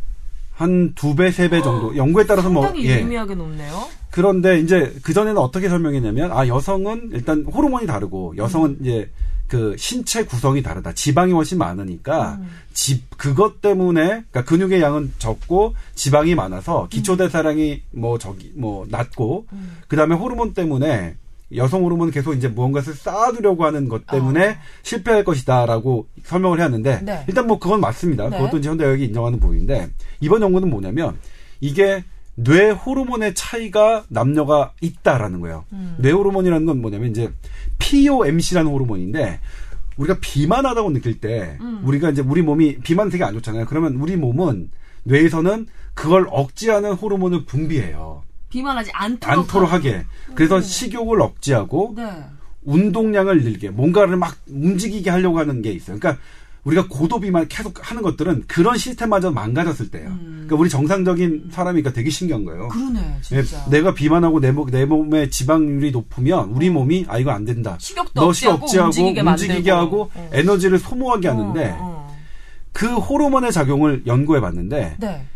한 두 배, 세 배 정도. 연구에 따라서 뭐, 상당히 예. 유의미하게 높네요. 그런데 이제 그전에는 어떻게 설명했냐면, 아, 여성은 일단 호르몬이 다르고, 여성은 이제 그 신체 구성이 다르다. 지방이 훨씬 많으니까, 지, 그것 때문에, 그러니까 근육의 양은 적고, 지방이 많아서, 기초대사량이 뭐, 저기, 뭐, 낮고, 그 다음에 호르몬 때문에, 여성 호르몬은 계속 이제 무언가를 쌓아두려고 하는 것 때문에 실패할 것이다라고 설명을 해왔는데, 네. 일단 뭐 그건 맞습니다. 네. 그것도 이제 현대의학이 인정하는 부분인데, 이번 연구는 뭐냐면, 이게 뇌 호르몬의 차이가 남녀가 있다라는 거예요. 음. 뇌 호르몬이라는 건 뭐냐면 이제 POMC라는 호르몬인데 우리가 비만하다고 느낄 때 음. 우리가 이제 우리 몸이 비만 되게 안 좋잖아요. 그러면 우리 몸은 뇌에서는 그걸 억제하는 호르몬을 분비해요. 비만하지 않도록. 않도록 하게. 그래서 식욕을 억제하고 네. 운동량을 늘게 뭔가를 막 움직이게 하려고 하는 게 있어요. 그러니까 우리가 고도 비만 계속 하는 것들은 그런 시스템마저 망가졌을 때예요. 그러니까 우리 정상적인 사람이니까 되게 신기한 거예요. 음. 그러네, 예, 진짜. 내가 비만하고 내, 몸- 내 몸의 지방률이 높으면 우리 몸이 아 이거 안 된다. 식욕도 너 억제하고 억제하고 움직이게 움직이게. 하고 어. 에너지를 소모하게 하는데 어, 어. 그 호르몬의 작용을 연구해 봤는데 네.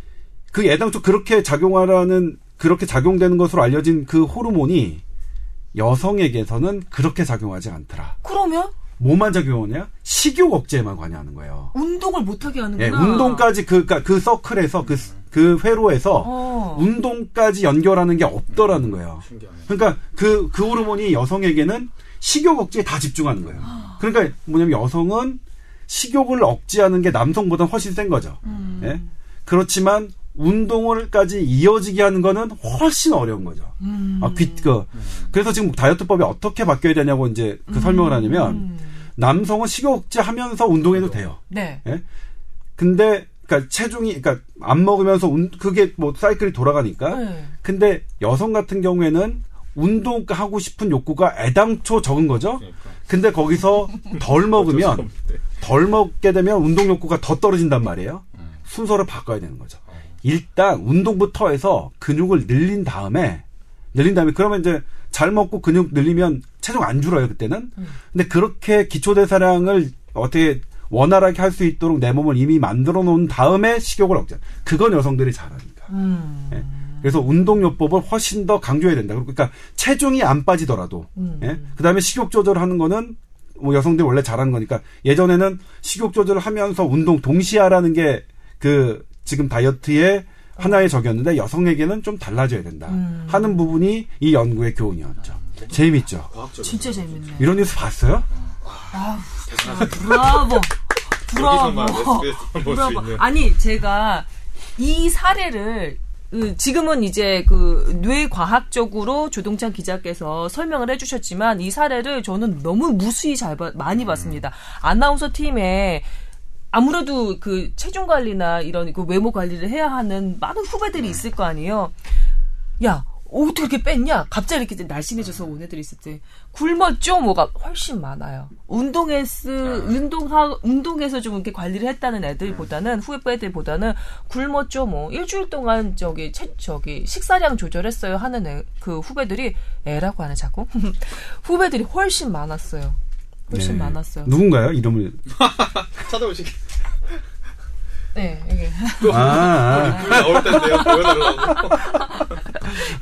그 애당초 그렇게 작용하라는 그렇게 작용되는 것으로 알려진 그 호르몬이 여성에게서는 그렇게 작용하지 않더라. 그러면 뭐만 작용하냐? 식욕 억제에만 관여하는 거예요. 운동을 못하게 하는구나. 예, 운동까지 그, 그러니까 그 서클에서 그, 그 회로에서 어. 운동까지 연결하는 게 없더라는 거예요. 신기하네. 그러니까 그, 그 호르몬이 여성에게는 식욕 억제에 다 집중하는 거예요. 그러니까 뭐냐면 여성은 식욕을 억제하는 게 남성보다 훨씬 센 거죠. 음. 예? 그렇지만 운동을까지 이어지게 하는 거는 훨씬 어려운 거죠. 음. 아, 귀, 그, 그래서 지금 다이어트법이 어떻게 바뀌어야 되냐고 이제 그 설명을 하냐면 음. 남성은 식욕 억제하면서 운동해도 돼요. 네. 예? 근데 그러니까 체중이 그러니까 안 먹으면서 운, 그게 뭐 사이클이 돌아가니까. 네. 근데 여성 같은 경우에는 운동하고 싶은 욕구가 애당초 적은 거죠. 그러니까. 근데 거기서 덜 먹으면 덜 먹게 되면 운동 욕구가 더 떨어진단 말이에요. 순서를 바꿔야 되는 거죠. 일단 운동부터 해서 근육을 늘린 다음에 늘린 다음에 그러면 이제 잘 먹고 근육 늘리면 체중 안 줄어요 그때는. 근데 그렇게 기초 대사량을 어떻게 원활하게 할 수 있도록 내 몸을 이미 만들어 놓은 다음에 식욕을 억제. 그건 여성들이 잘하니까. 음. 예. 그래서 운동요법을 훨씬 더 강조해야 된다. 그러니까 체중이 안 빠지더라도, 음. 예? 그 다음에 식욕 조절하는 거는 뭐 여성들이 원래 잘하는 거니까 예전에는 식욕 조절을 하면서 운동 동시에 하라는 게 그 지금 다이어트의 하나의 적이었는데 여성에게는 좀 달라져야 된다 음. 하는 부분이 이 연구의 교훈이었죠. 재미있죠. 과학적으로. 진짜 재밌네. 이런 뉴스 봤어요? 브라보. 여기서만 브라보. 브라보. 있는. 아니 제가 이 사례를 그, 지금은 이제 그 뇌과학적으로 조동찬 기자께서 설명을 해주셨지만 이 사례를 저는 너무 무수히 잘 봐- 많이 봤습니다. 아나운서 팀에 아무래도 그 체중 관리나 이런 그 외모 관리를 해야 하는 많은 후배들이 있을 거 아니에요. 야 어떻게 이렇게 뺐냐? 갑자기 이렇게 날씬해져서 온 애들이 있을 때 굶었죠? 뭐가 훨씬 많아요. 운동에서 운동하 운동에서 좀 이렇게 관리를 했다는 애들보다는 후배 애들보다는 굶었죠? 뭐 일주일 동안 저기 채, 저기 식사량 조절했어요 하는 애, 그 후배들이 애라고 하네 자꾸 [LAUGHS] 후배들이 훨씬 많았어요. 훨씬 네. 많았어요. 누군가요? 이름을. [LAUGHS] 찾아보시기. 네, 이게 아, 아. 둘이 나올 텐데요. 보여달라고.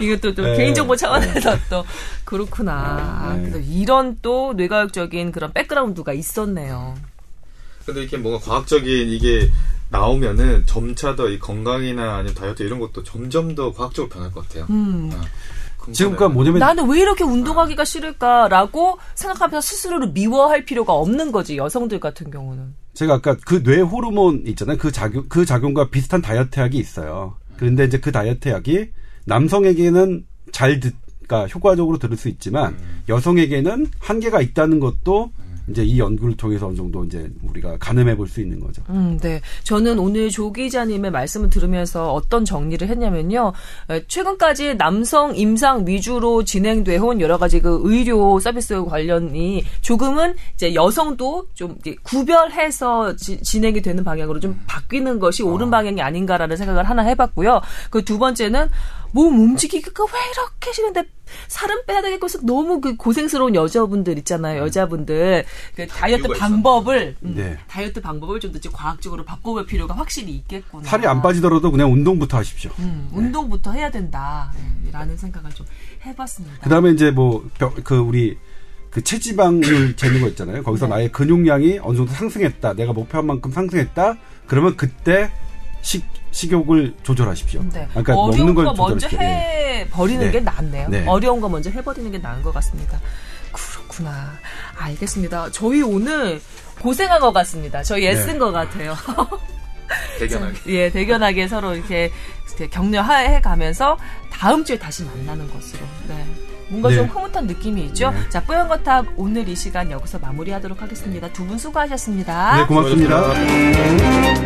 이것도 좀 네. 개인정보 차원에서 또 그렇구나. 네. 그래서 이런 또 뇌과학적인 그런 백그라운드가 있었네요. 근데 이렇게 뭔가 과학적인 이게 나오면은 점차 더 이 건강이나 아니면 다이어트 이런 것도 점점 더 과학적으로 변할 것 같아요. 음. 아, 지금 그러니까 뭐냐면 나는 왜 이렇게 운동하기가 싫을까라고 생각하면서 스스로를 미워할 필요가 없는 거지 여성들 같은 경우는. 제가 아까 그 뇌 호르몬 있잖아요. 그 작용 그 작용과 비슷한 다이어트 약이 있어요. 그런데 이제 그 다이어트 약이 남성에게는 잘 듣, 그러니까 효과적으로 들을 수 있지만 여성에게는 한계가 있다는 것도 이제 이 연구를 통해서 어느 정도 이제 우리가 가늠해 볼 수 있는 거죠. 음, 네. 저는 오늘 조 기자님의 말씀을 들으면서 어떤 정리를 했냐면요. 에, 최근까지 남성 임상 위주로 진행돼 온 여러 가지 그 의료 서비스 관련이 조금은 이제 여성도 좀 구별해서 지- 진행이 되는 방향으로 좀 바뀌는 것이 옳은 방향이 아닌가라는 생각을 하나 해봤고요. 그 두 번째는 몸 움직이기가 왜 이렇게 싫은데 살은 빼야 되겠고 해서 너무 그 고생스러운 여자분들 있잖아요. 여자분들 그 다이어트 이유가 방법을 음, 네. 다이어트 방법을 좀 더 과학적으로 바꿔볼 필요가 확실히 있겠구나. 살이 안 빠지더라도 그냥 운동부터 하십시오. 음, 운동부터 해야 된다라는 생각을 좀 해봤습니다. 그다음에 이제 뭐 그 우리 그 체지방률 [COUGHS] 재는 거 있잖아요. 거기서 네. 나의 근육량이 어느 정도 상승했다. 내가 목표한 만큼 상승했다. 그러면 그때 식 식욕을 조절하십시오. 네. 그러니까 어려운 먹는 걸거 먼저 조절하십시오. 예. 해 버리는 네. 게 낫네요. 네. 어려운 거 먼저 해 버리는 게 나은 것 같습니다. 그렇구나. 알겠습니다. 저희 오늘 고생한 것 같습니다. 저희 애쓴 네. 것 같아요. [LAUGHS] 대견하게. 예, 대견하게 서로 이렇게 이렇게 격려해 가면서 다음 주에 다시 만나는 것으로. 네. 뭔가 네. 좀 흐뭇한 느낌이 있죠. 네. 자, 뽀얀거탑 오늘 이 시간 여기서 마무리하도록 하겠습니다. 두 분 수고하셨습니다. 네, 고맙습니다. 수고하셨습니다.